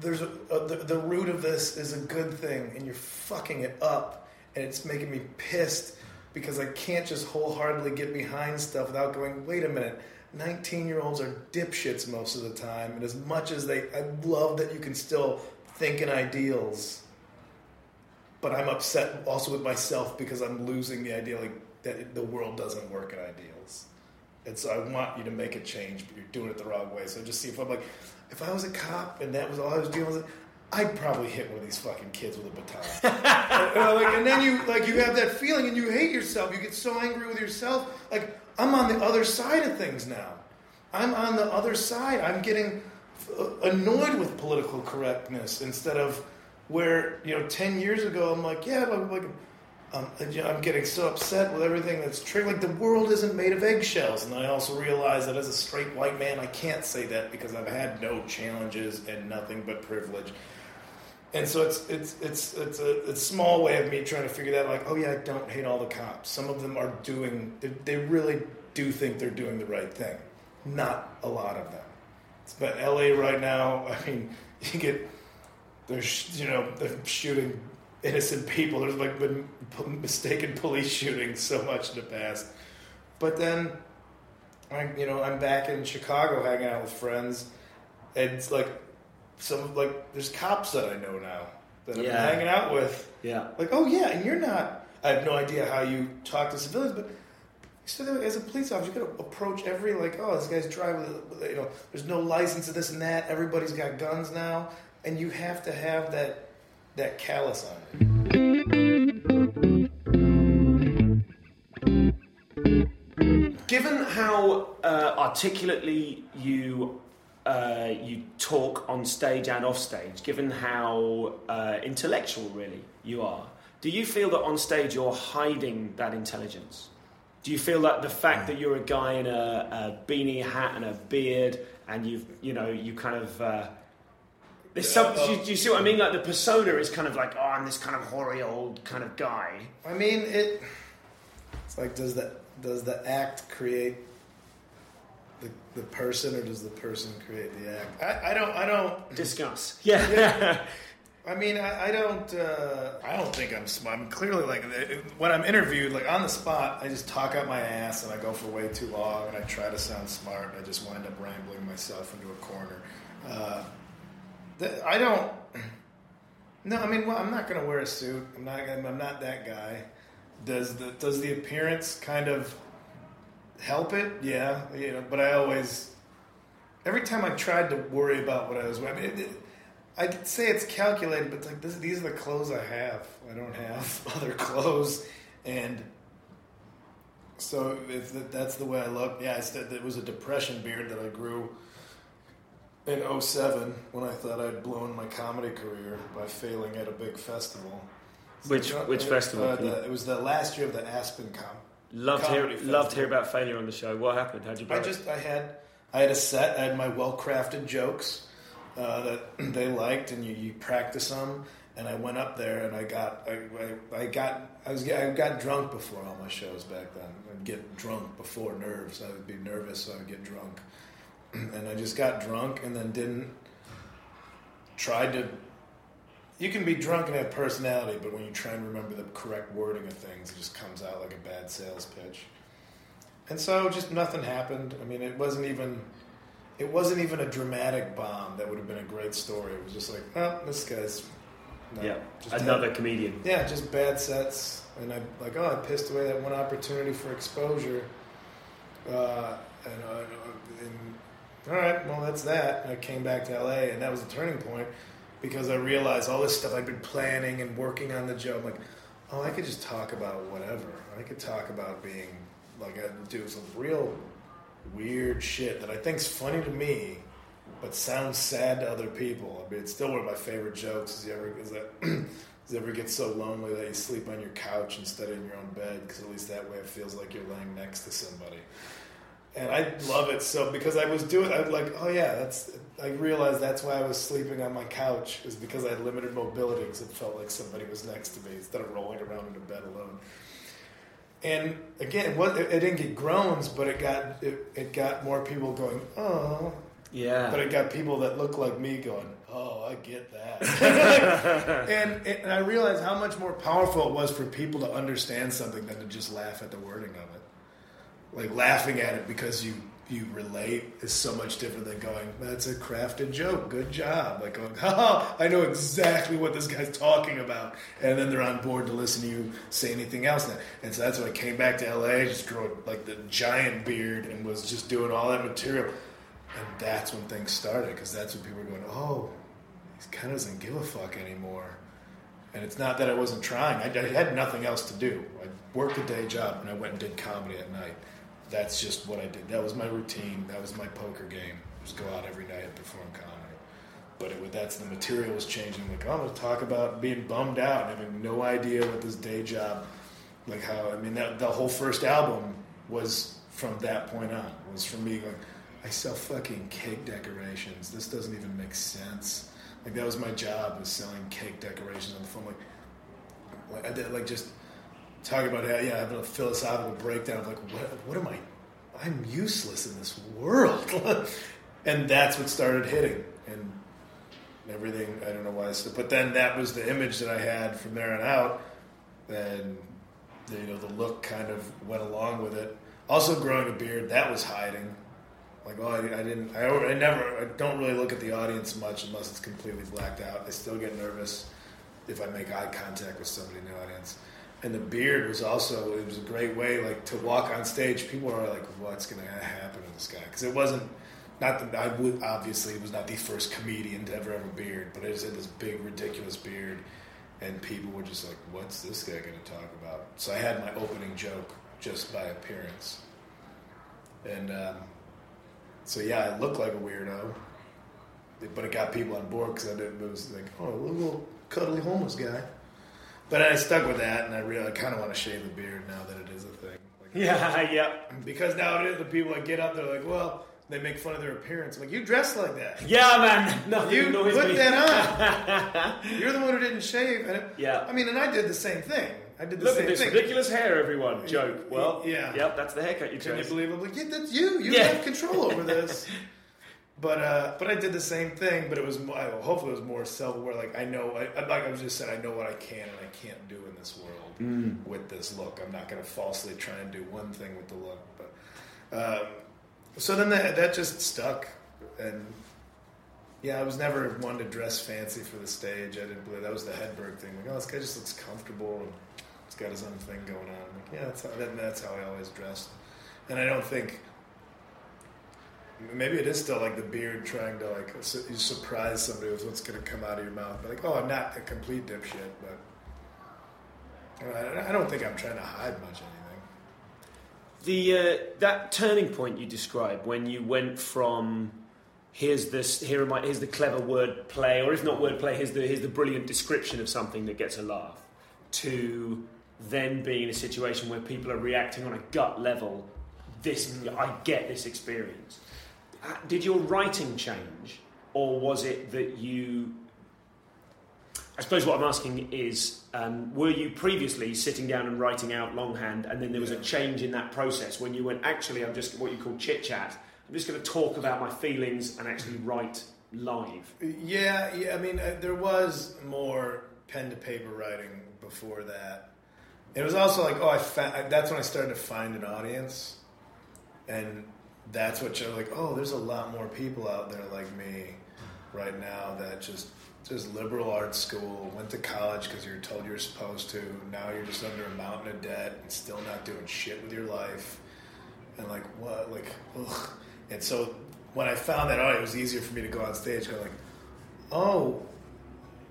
There's a, a the, the root of this is a good thing, and you're fucking it up, and it's making me pissed because I can't just wholeheartedly get behind stuff without going, wait a minute. 19 year olds are dipshits most of the time, and as much as they, I love that you can still think in ideals, but I'm upset also with myself because I'm losing the idea like that it- the world doesn't work in ideals. And so I want you to make a change, but you're doing it the wrong way. So just see if I'm like, if I was a cop and that was all I was dealing with, I'd probably hit one of these fucking kids with a baton. and, uh, like, and then you like you have that feeling and you hate yourself. You get so angry with yourself. Like I'm on the other side of things now. I'm on the other side. I'm getting annoyed with political correctness instead of where you know ten years ago I'm like, yeah, like, like um, I'm getting so upset with everything that's true. Like the world isn't made of eggshells, and I also realize that as a straight white man, I can't say that because I've had no challenges and nothing but privilege. And so it's it's it's it's a, it's a small way of me trying to figure that like, oh yeah, I don't hate all the cops. Some of them are doing they, they really do think they're doing the right thing. Not a lot of them. But LA right now, I mean, you get there's you know they're shooting innocent people. There's like been mistaken police shootings so much in the past. But then, I you know I'm back in Chicago hanging out with friends, and it's like some like there's cops that I know now that I'm hanging out with. Yeah. Like, oh yeah, and you're not. I have no idea how you talk to civilians, but so as a police officer, you got to approach every like, oh, this guy's driving. You know, there's no license to this and that. Everybody's got guns now, and you have to have that that callus on it. Given how uh, articulately you uh, you talk on stage and off stage, given how uh, intellectual really you are, Do you feel that on stage you're hiding that intelligence? Do you feel that the fact that you're a guy in a, a beanie hat and a beard, and you've you know you kind of there's some. Do you, see what I mean? Like the persona is kind of like, oh, I'm this kind of hoary old kind of guy. I mean, it. It's like, does the does the act create the the person, or does the person create the act? I, I don't. I don't. Discuss. Yeah. I mean, I, I don't. Uh, I don't think I'm smart. I'm clearly like when I'm interviewed, like on the spot, I just talk out my ass and I go for way too long and I try to sound smart. And I just wind up rambling myself into a corner. Uh, I don't. No, I mean, well, I'm not going to wear a suit. I'm not. I'm not that guy. Does the does the appearance kind of help it? Yeah, you know. But I always, every time I tried to worry about what I was wearing. It, it, I'd say it's calculated, but it's like this, these are the clothes I have. I don't have other clothes, and so if that's the way I look, yeah, it was a depression beard that I grew in 07 when I thought I'd blown my comedy career by failing at a big festival. Which So, which uh, festival? uh, the- it was the last year of the Aspen Com. loved hear, comedy loved festival. hear about failure on the show. What happened? How'd you? I it? just I had I had a set. I had my well crafted jokes uh, that they liked, and you, you practice them. And I went up there, and I got I, I, I got I was I got drunk before all my shows back then. I'd get drunk before nerves. I would be nervous, so I would get drunk, and I just got drunk, and then didn't tried to. You can be drunk and have personality, but when you try and remember the correct wording of things, it just comes out like a bad sales pitch. And so just nothing happened. I mean, it wasn't even it wasn't even a dramatic bomb that would have been a great story. It was just like, oh, this guy's no, yeah, just another had- comedian. yeah, just bad sets, and I like, oh, I pissed away that one opportunity for exposure. Uh, and, uh, and all right, well, that's that. I came back to LA, and that was a turning point because I realized all this stuff I'd been planning and working on the job. Like, oh, I could just talk about whatever. I could talk about being like uh, I do some real weird shit that I think's funny to me, but sounds sad to other people. I mean, it's still one of my favorite jokes. Is you ever is that is ever get so lonely that you sleep on your couch instead of in your own bed because at least that way it feels like you're laying next to somebody. And I love it so because I was doing. I was like, oh yeah, that's. I realized that's why I was sleeping on my couch is because I had limited mobility because it felt like somebody was next to me instead of rolling around in a bed alone. And again, it, it, it didn't get groans, but it got it, it got more people going, oh. Yeah. But it got people that look like me going, oh, I get that. and, and I realized how much more powerful it was for people to understand something than to just laugh at the wording of it. Like laughing at it because you you relate is so much different than going, that's a crafted joke, good job. Like going, oh, I know exactly what this guy's talking about. And then they're on board to listen to you say anything else. Now. And so that's when I came back to LA, just grew like the giant beard and was just doing all that material. And that's when things started because that's when people were going, oh, he kind of doesn't give a fuck anymore. And it's not that I wasn't trying. I, I had nothing else to do. I worked a day job and I went and did comedy at night. That's just what I did. That was my routine. That was my poker game. Just go out every night and perform comedy. But it, that's the material was changing. Like oh, I'm going to talk about being bummed out and having no idea what this day job, like how I mean that the whole first album was from that point on. Was from me going, I sell fucking cake decorations. This doesn't even make sense. Like that was my job was selling cake decorations on the phone. Like, like I did like just talking about yeah, having a philosophical breakdown of like what what am I? I'm useless in this world, and that's what started hitting and everything. I don't know why, but then that was the image that I had from there on out, and the, you know the look kind of went along with it. Also, growing a beard that was hiding. Like, oh, I, I didn't. I, I never. I don't really look at the audience much unless it's completely blacked out. I still get nervous if I make eye contact with somebody in the audience. And the beard was also. It was a great way, like, to walk on stage. People are like, "What's to happen to this guy?" Because it wasn't. Not that I would obviously it was not the first comedian to ever have a beard, but I just had this big ridiculous beard, and people were just like, "What's this guy to talk about?" So I had my opening joke just by appearance, and um, so yeah, I looked like a weirdo, but it got people on board because it was like, "Oh, a little cuddly homeless guy." But I stuck with that, and I really I kind of want to shave the beard now that it is a thing. Like, Yeah, yeah. Because nowadays the people that get up, they're like, well, they make fun of their appearance. I'm like, you dress like that. Yeah, man. Nothing You put me. that on. You're the one who didn't shave. And it, Yeah. I mean, and I did the same thing. I did the same thing. Look same at this thing. ridiculous hair, everyone. Joke. Well, Yeah. Yep, that's the haircut you chose. Can you believe it? I'm like, yeah, that's you. You Yeah. have control over this. But uh, but I did the same thing. But it was hopefully it was more self aware. Like I know, I, like I was just saying, I know what I can and I can't do in this world Mm. with this look. I'm not going to falsely try and do one thing with the look. But um, so then that that just stuck, and yeah, I was never one to dress fancy for the stage. I didn't believe that was the Hedberg thing. Like, oh, this guy just looks comfortable and he's got his own thing going on. I'm like, yeah, that's how, that, that's how I always dressed. And I don't think maybe it is still like the beard trying to like su- you surprise somebody with what's going to come out of your mouth. Like, oh, I'm not a complete dipshit, but I, don't think I'm trying to hide much anything. The uh, that turning point you described when you went from here's this here I, here's the clever word play or if not word play here's the here's the brilliant description of something that gets a laugh to then being in a situation where people are reacting on a gut level this I get this experience did your writing change or was it that you I suppose what I'm asking is, um, were you previously sitting down and writing out longhand, and then there was a change in that process when you went, actually, I'm just what you call chit chat. I'm just going to talk about my feelings and actually write live. Yeah, yeah. I mean, uh, there was more pen to paper writing before that. It was also like, oh, I fa- that's when I started to find an audience, and that's what you're like. Oh, there's a lot more people out there like me right now that just just liberal arts school, went to college because you're told you're supposed to. Now you're just under a mountain of debt and still not doing shit with your life and like what like ugh. and so when i found that out it was easier for me to go on stage go like oh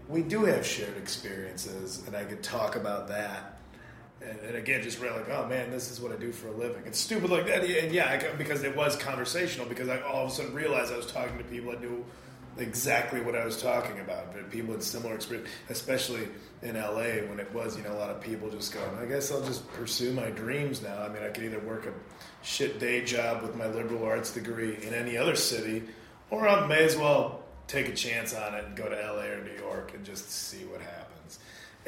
we do have shared experiences and i could talk about that and, and again just real like oh man this is what i do for a living it's stupid like that and yeah because it was conversational because i all of a sudden realized i was talking to people that knew exactly what I was talking about. But people with similar experience, especially in LA, when it was, you know, a lot of people just going, I guess I'll just pursue my dreams now. I mean, I could either work a shit day job with my liberal arts degree in any other city, or I may as well take a chance on it and go to LA or New York and just see what happens.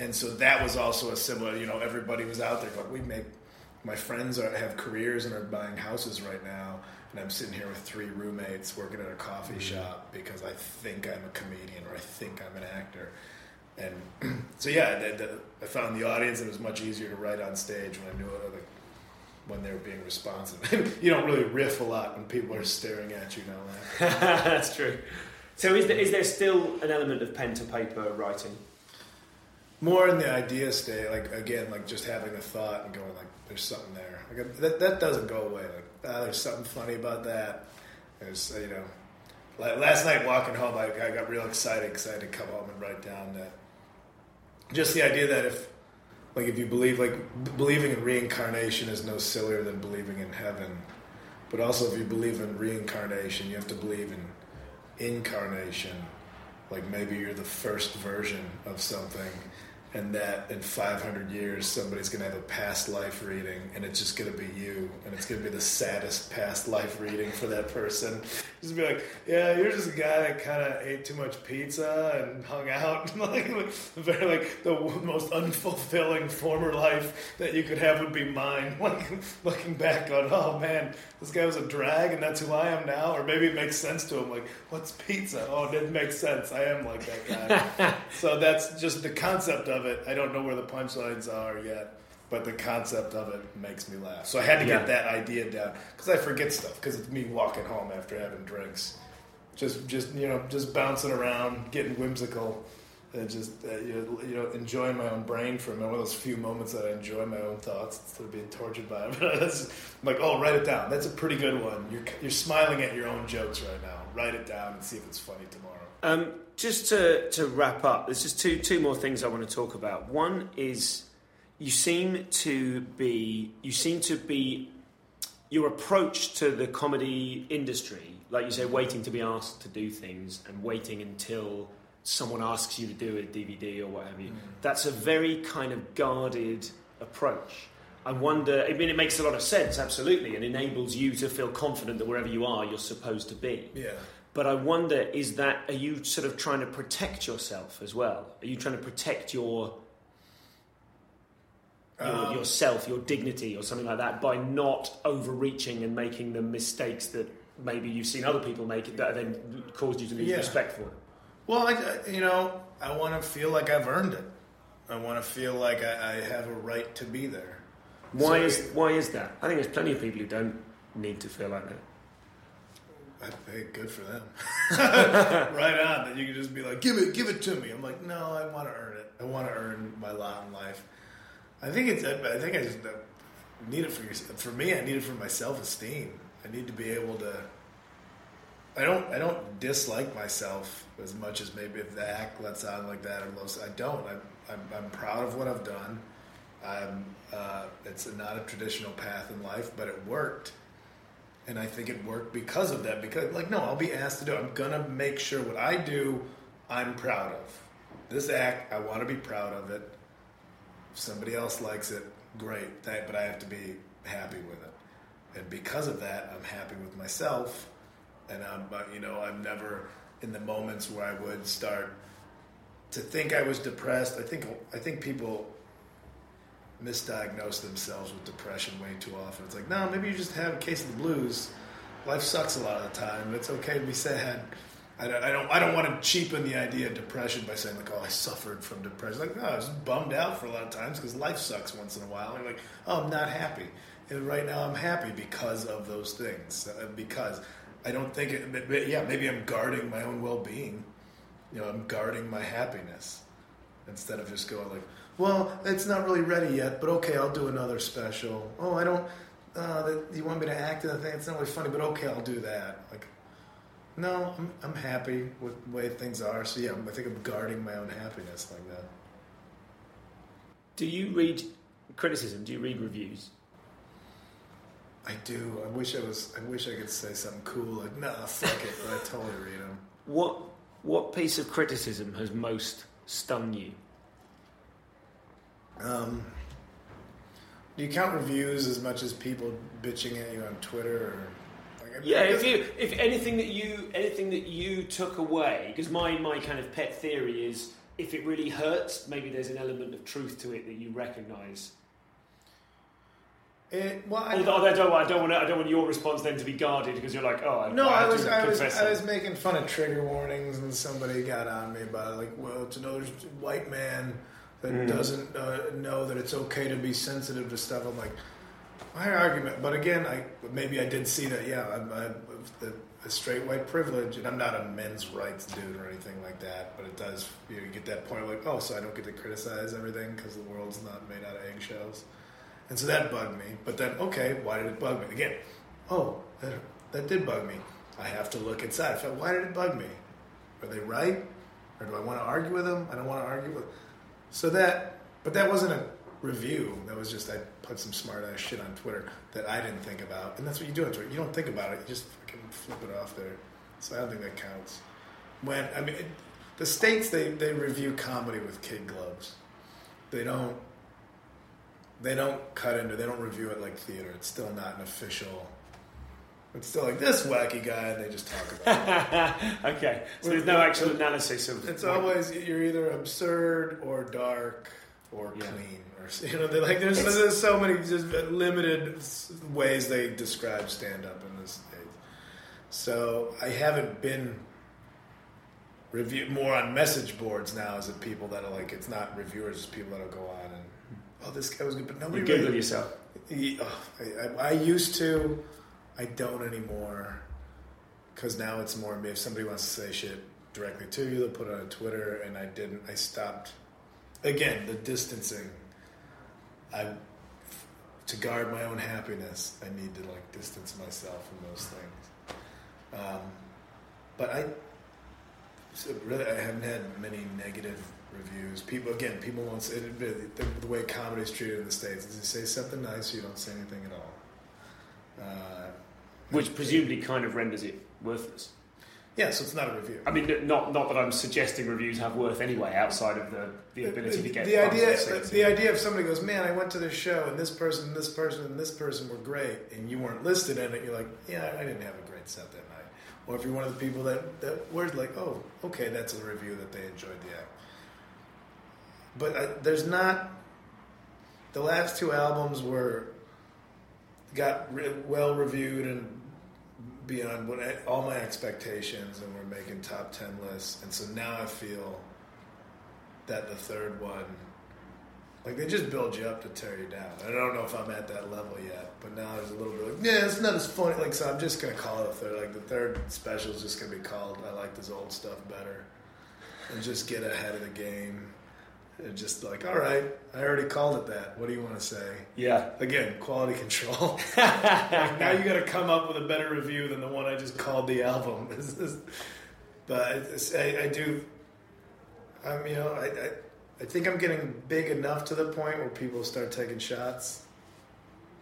And so that was also a similar, you know, everybody was out there going, we make, my friends are, have careers and are buying houses right now and I'm sitting here with three roommates working at a coffee mm-hmm. shop because I think I'm a comedian or I think I'm an actor. And so yeah, the, the, I found the audience and it was much easier to write on stage when I knew it, like, when they were being responsive. you don't really riff a lot when people are staring at you now. That's true. So, is there, is there still an element of pen to paper writing? More in the idea state, like again, like just having a thought and going like, "There's something there." Like that, that doesn't go away. Like, ah, there's something funny about that. There's, you know, like last night walking home, I, I got real excited because I had to come home and write down that. Just the idea that if, like, if you believe, like, believing in reincarnation is no sillier than believing in heaven, but also if you believe in reincarnation, you have to believe in incarnation. Like maybe you're the first version of something, and that in 500 years somebody's going to have a past life reading, and it's just going to be you, and it's going to be the saddest past life reading for that person. Just be like, yeah, you're just a guy that kind of ate too much pizza and hung out, like very like the most unfulfilling former life that you could have would be mine. Like looking back on, oh man, this guy was a drag, and that's who I am now. Or maybe it makes sense to him, like, what's pizza? Oh, it didn't make sense. I am like that guy. so that's just the concept of it. I don't know where the punchlines are yet, but the concept of it makes me laugh. So I had to Yeah. get that idea down because I forget stuff because it's me walking home after having drinks, just just you know just bouncing around, getting whimsical. And just uh, you, know, you know, enjoying my own brain for. One of those few moments that I enjoy my own thoughts instead of being tortured by them. I'm like, oh, write it down. That's a pretty good one. You're you're smiling at your own jokes right now. Write it down and see if it's funny tomorrow. Um, just to, to wrap up, there's just two two more things I want to talk about. One is you seem to be you seem to be your approach to the comedy industry, like you say, waiting to be asked to do things and waiting until someone asks you to do a DVD or what have you. Mm. That's a very kind of guarded approach. I wonder. I mean, it makes a lot of sense, absolutely, and enables you to feel confident that wherever you are, you're supposed to be. Yeah. But I wonder, is that are you sort of trying to protect yourself as well? Are you trying to protect your, your Um, yourself, your dignity, or something like that by not overreaching and making the mistakes that maybe you've seen other people make that then caused you to lose Yeah. respect for it? Well, I, I- you know, I want to feel like I've earned it. I want to feel like I, I have a right to be there. Why So is why is that? I think there's plenty of people who don't need to feel like that. I, hey, good for them. right on. That you can just be like, give it, give it to me. I'm like, no, I want to earn it. I want to earn my lot in life. I think it's. I think I just need it for yourself. For me, I need it for my self esteem. I need to be able to. I don't. I don't dislike myself as much as maybe if the act lets on like that or most. I don't. I'm. I'm, I'm proud of what I've done. I'm. Uh, it's not a traditional path in life, but it worked and I think it worked because of that. Because like, no, I'll be asked to do. it. I'm gonna make sure what I do, I'm proud of. This act, I want to be proud of it. If somebody else likes it, great. That, but I have to be happy with it. And because of that, I'm happy with myself. And I'm, uh, you know, I'm never in the moments where I would start to think I was depressed. I think, I think people misdiagnose themselves with depression way too often. It's like, no, maybe you just have a case of the blues. Life sucks a lot of the time. It's okay to be sad. I don't, I don't, I don't want to cheapen the idea of depression by saying like, oh, I suffered from depression. Like, no, I was bummed out for a lot of times because life sucks once in a while. And like, oh, I'm not happy. And right now I'm happy because of those things. Uh, Because I don't think it, yeah, maybe I'm guarding my own well-being. You know, I'm guarding my happiness instead of just going like, well, it's not really ready yet, but okay, I'll do another special. Oh, I don't. Uh, that you want me to act in a thing? It's not really funny, but okay, I'll do that. Like, no, I'm I'm happy with the way things are. So yeah, I think I'm guarding my own happiness like that. Do you read criticism? Do you read reviews? I do. I wish I was. I wish I could say something cool like, nah, fuck it, but I totally read them. What what piece of criticism has most stung you? Um, do you count reviews as much as people bitching at you on Twitter? Or, like, Yeah, if you if anything that you anything that you took away, because my my kind of pet theory is if it really hurts, maybe there's an element of truth to it that you recognise. It, well, I, Although I don't, I don't want I don't want your response then to be guarded because you're like, oh, I, No, I, I was I was I was making fun of trigger warnings, and somebody got on me about like, well, it's another white man that Mm. doesn't uh, know that it's okay to be sensitive to stuff. I'm like, my argument, but again, I maybe I did see that. Yeah, I'm, I'm the, the straight white privilege, and I'm not a men's rights dude or anything like that. But it does you, know, you get that point like, oh, so I don't get to criticize everything because the world's not made out of eggshells. And so that bugged me. But then, okay, why did it bug me? Again, oh, that, that did bug me. I have to look inside. I felt, why did it bug me? Are they right? Or do I want to argue with them? I don't want to argue with So that, but that wasn't a review. That was just, I put some smart ass shit on Twitter that I didn't think about. And that's what you do on Twitter. You don't think about it, you just fucking flip it off there. So I don't think that counts. When, I mean, it, the states, they, they review comedy with kid gloves. They don't they don't cut into they don't review it like theater it's still not an official it's still like this wacky guy and they just talk about it okay, so there's no actual analysis of. it's always you're either absurd or dark or Yeah. clean or you know like there's, there's so many just limited ways they describe stand-up in this so i haven't been review more on message boards now is it people that are like it's not reviewers it's people that'll go on and oh this guy was good but nobody you really- Google yourself. Ye- oh, I, I, I used to. I don't anymore. Because now it's more me. if somebody wants to say shit directly to you, they'll put it on Twitter, and I didn't. I stopped. Again, the distancing. I to guard my own happiness. I need to like distance myself from those things. Um, but I so really I haven't had many negative reviews. People again, people won't say it, the, the way comedy is treated in the states is you say something nice, you don't say anything at all. Uh, Which presumably kind of renders it worthless. Yeah, so it's not a review. I mean, not not that I'm suggesting reviews have worth anyway, outside of the, the ability to get the idea. seats. The idea of somebody goes, man, I went to this show and this person, this person, and this person were great, and you weren't listed in it. You're like, yeah, I didn't have a great set that night. Or if you're one of the people that that were like, oh, okay, that's a review that they enjoyed the act. But uh, there's not. The last two albums were got re- well reviewed and beyond what I, all my expectations, and we're making top ten lists. And so now I feel that the third one, like they just build you up to tear you down. I don't know if I'm at that level yet, but now there's a little bit like, yeah, it's not as funny. Like so, I'm just gonna call it a third. Like the third special is just gonna be called "I like this old stuff better," and just get ahead of the game. And just like, all right, I already called it that. What do you want to say? yeah, Again, quality control. Like, now you got to come up with a better review than the one I just called the album. But I, I do. I'm, you know, I, I, I think I'm getting big enough to the point where people start taking shots.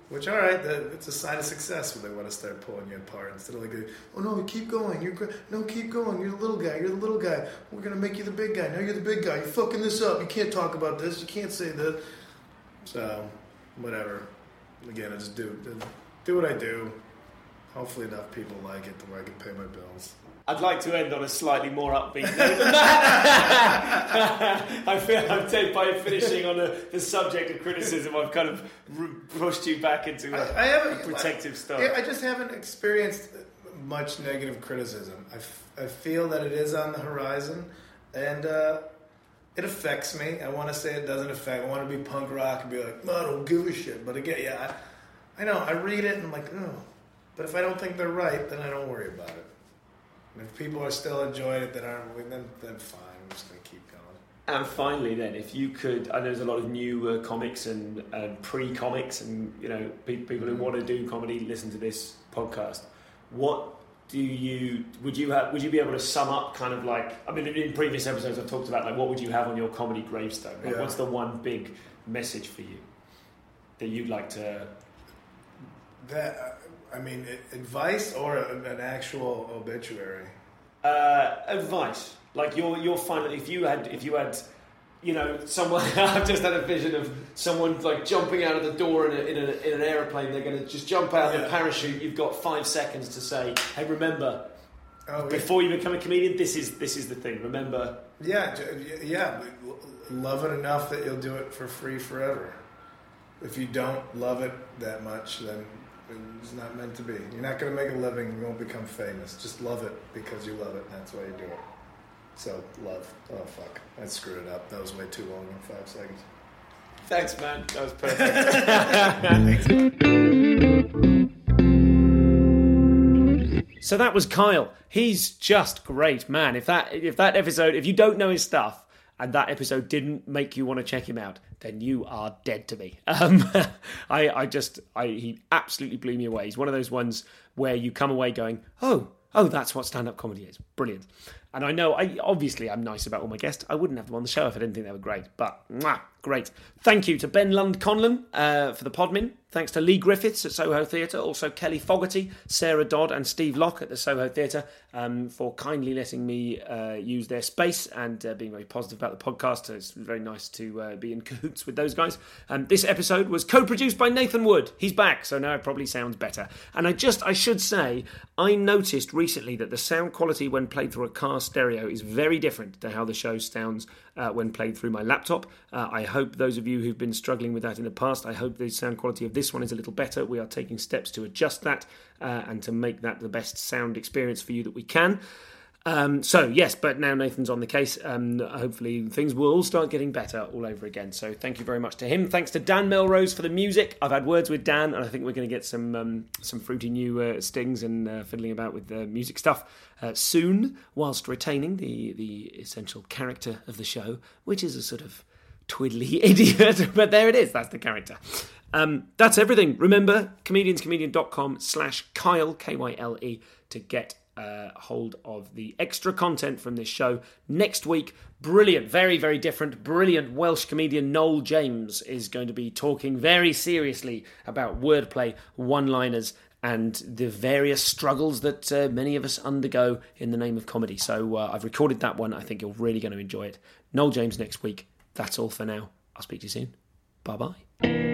Which, all right, that, it's a sign of success when they want to start pulling you apart instead of like, oh no, keep going. You're no, keep going. You're the little guy. You're the little guy. We're gonna make you the big guy. Now you're the big guy. You're fucking this up. You can't talk about this. You can't say that. So, whatever. Again, I just do do what I do. Hopefully, enough people like it to where I can pay my bills. I'd like to end on a slightly more upbeat note than that. I feel I'm taken by finishing on a, the subject of criticism. I've kind of r- pushed you back into a, I, I haven't a protective stuff. Yeah, I just haven't experienced much negative criticism. I, f- I feel that it is on the horizon, and uh, it affects me. I want to say it doesn't affect. I want to be punk rock and be like, no, I don't give a shit. But again, yeah, I, I know. I read it and I'm like, oh. But if I don't think they're right, then I don't worry about it. And if people are still enjoying it, that aren't, then then fine. I'm just gonna keep going. And finally, then, if you could, I know there's a lot of new uh, comics and, and pre-comics, and you know, pe- people who want to do comedy listen to this podcast. What do you would you have? Would you be able to sum up, kind of like? I mean, in previous episodes, I've talked about like what would you have on your comedy gravestone? Like, Yeah. What's the one big message for you that you'd like to? That I mean, advice or an actual obituary. Uh, advice, like your your final. If you had, if you had, you know, someone. I've just had a vision of someone like jumping out of the door in, a, in, a, in an aeroplane. They're going to just jump out of the parachute. You've got five seconds to say, "Hey, remember, Oh, yeah. before you become a comedian, this is this is the thing. Remember." Yeah, yeah. Love it enough that you'll do it for free forever. If you don't love it that much, then it's not meant to be. You're not going to make a living. You won't become famous. Just love it because you love it. And that's why you do it. So love. Oh fuck, I screwed it up. That was way too long in five seconds. Thanks, man. That was perfect. So that was Kyle. He's just great, man. If that if that episode, if you don't know his stuff and that episode didn't make you want to check him out, then you are dead to me. Um, I I just I he absolutely blew me away. He's one of those ones where you come away going, oh oh that's what stand up comedy is. Brilliant. And I know I obviously I'm nice about all my guests. I wouldn't have them on the show if I didn't think they were great. But mwah, great. Thank you to Ben Lund Conlon uh, for the podmin. Thanks to Lee Griffiths at Soho Theatre, also Kelly Fogarty, Sarah Dodd, and Steve Locke at the Soho Theatre um, for kindly letting me uh, use their space and uh, being very positive about the podcast. So It's very nice to uh, be in cahoots with those guys. Um, this episode was co-produced by Nathan Wood. He's back, so now it probably sounds better. And I just, I should say, I noticed recently that the sound quality when played through a car stereo is very different to how the show sounds uh, when played through my laptop. Uh, I hope those of you who've been struggling with that in the past, I hope the sound quality of this one is a little better. We are taking steps to adjust that uh, and to make that the best sound experience for you that we can. Um, so yes, but now Nathan's on the case. Um, hopefully things will all start getting better all over again. So thank you very much to him. Thanks to Dan Melrose for the music. I've had words with Dan, and I think we're going to get some um, some fruity new uh, stings and uh, fiddling about with the music stuff uh, soon, whilst retaining the the essential character of the show, which is a sort of twiddly idiot. but there it is. That's the character. Um, that's everything. Remember, comedianscomedian.com slash Kyle, K-Y-L-E, to get uh, hold of the extra content from this show. Next week, brilliant, very, very different, brilliant Welsh comedian Noel James is going to be talking very seriously about wordplay, one liners, and the various struggles that uh, many of us undergo in the name of comedy. So uh, I've recorded that one. I think you're really going to enjoy it. Noel James next week. That's all for now. I'll speak to you soon. Bye bye.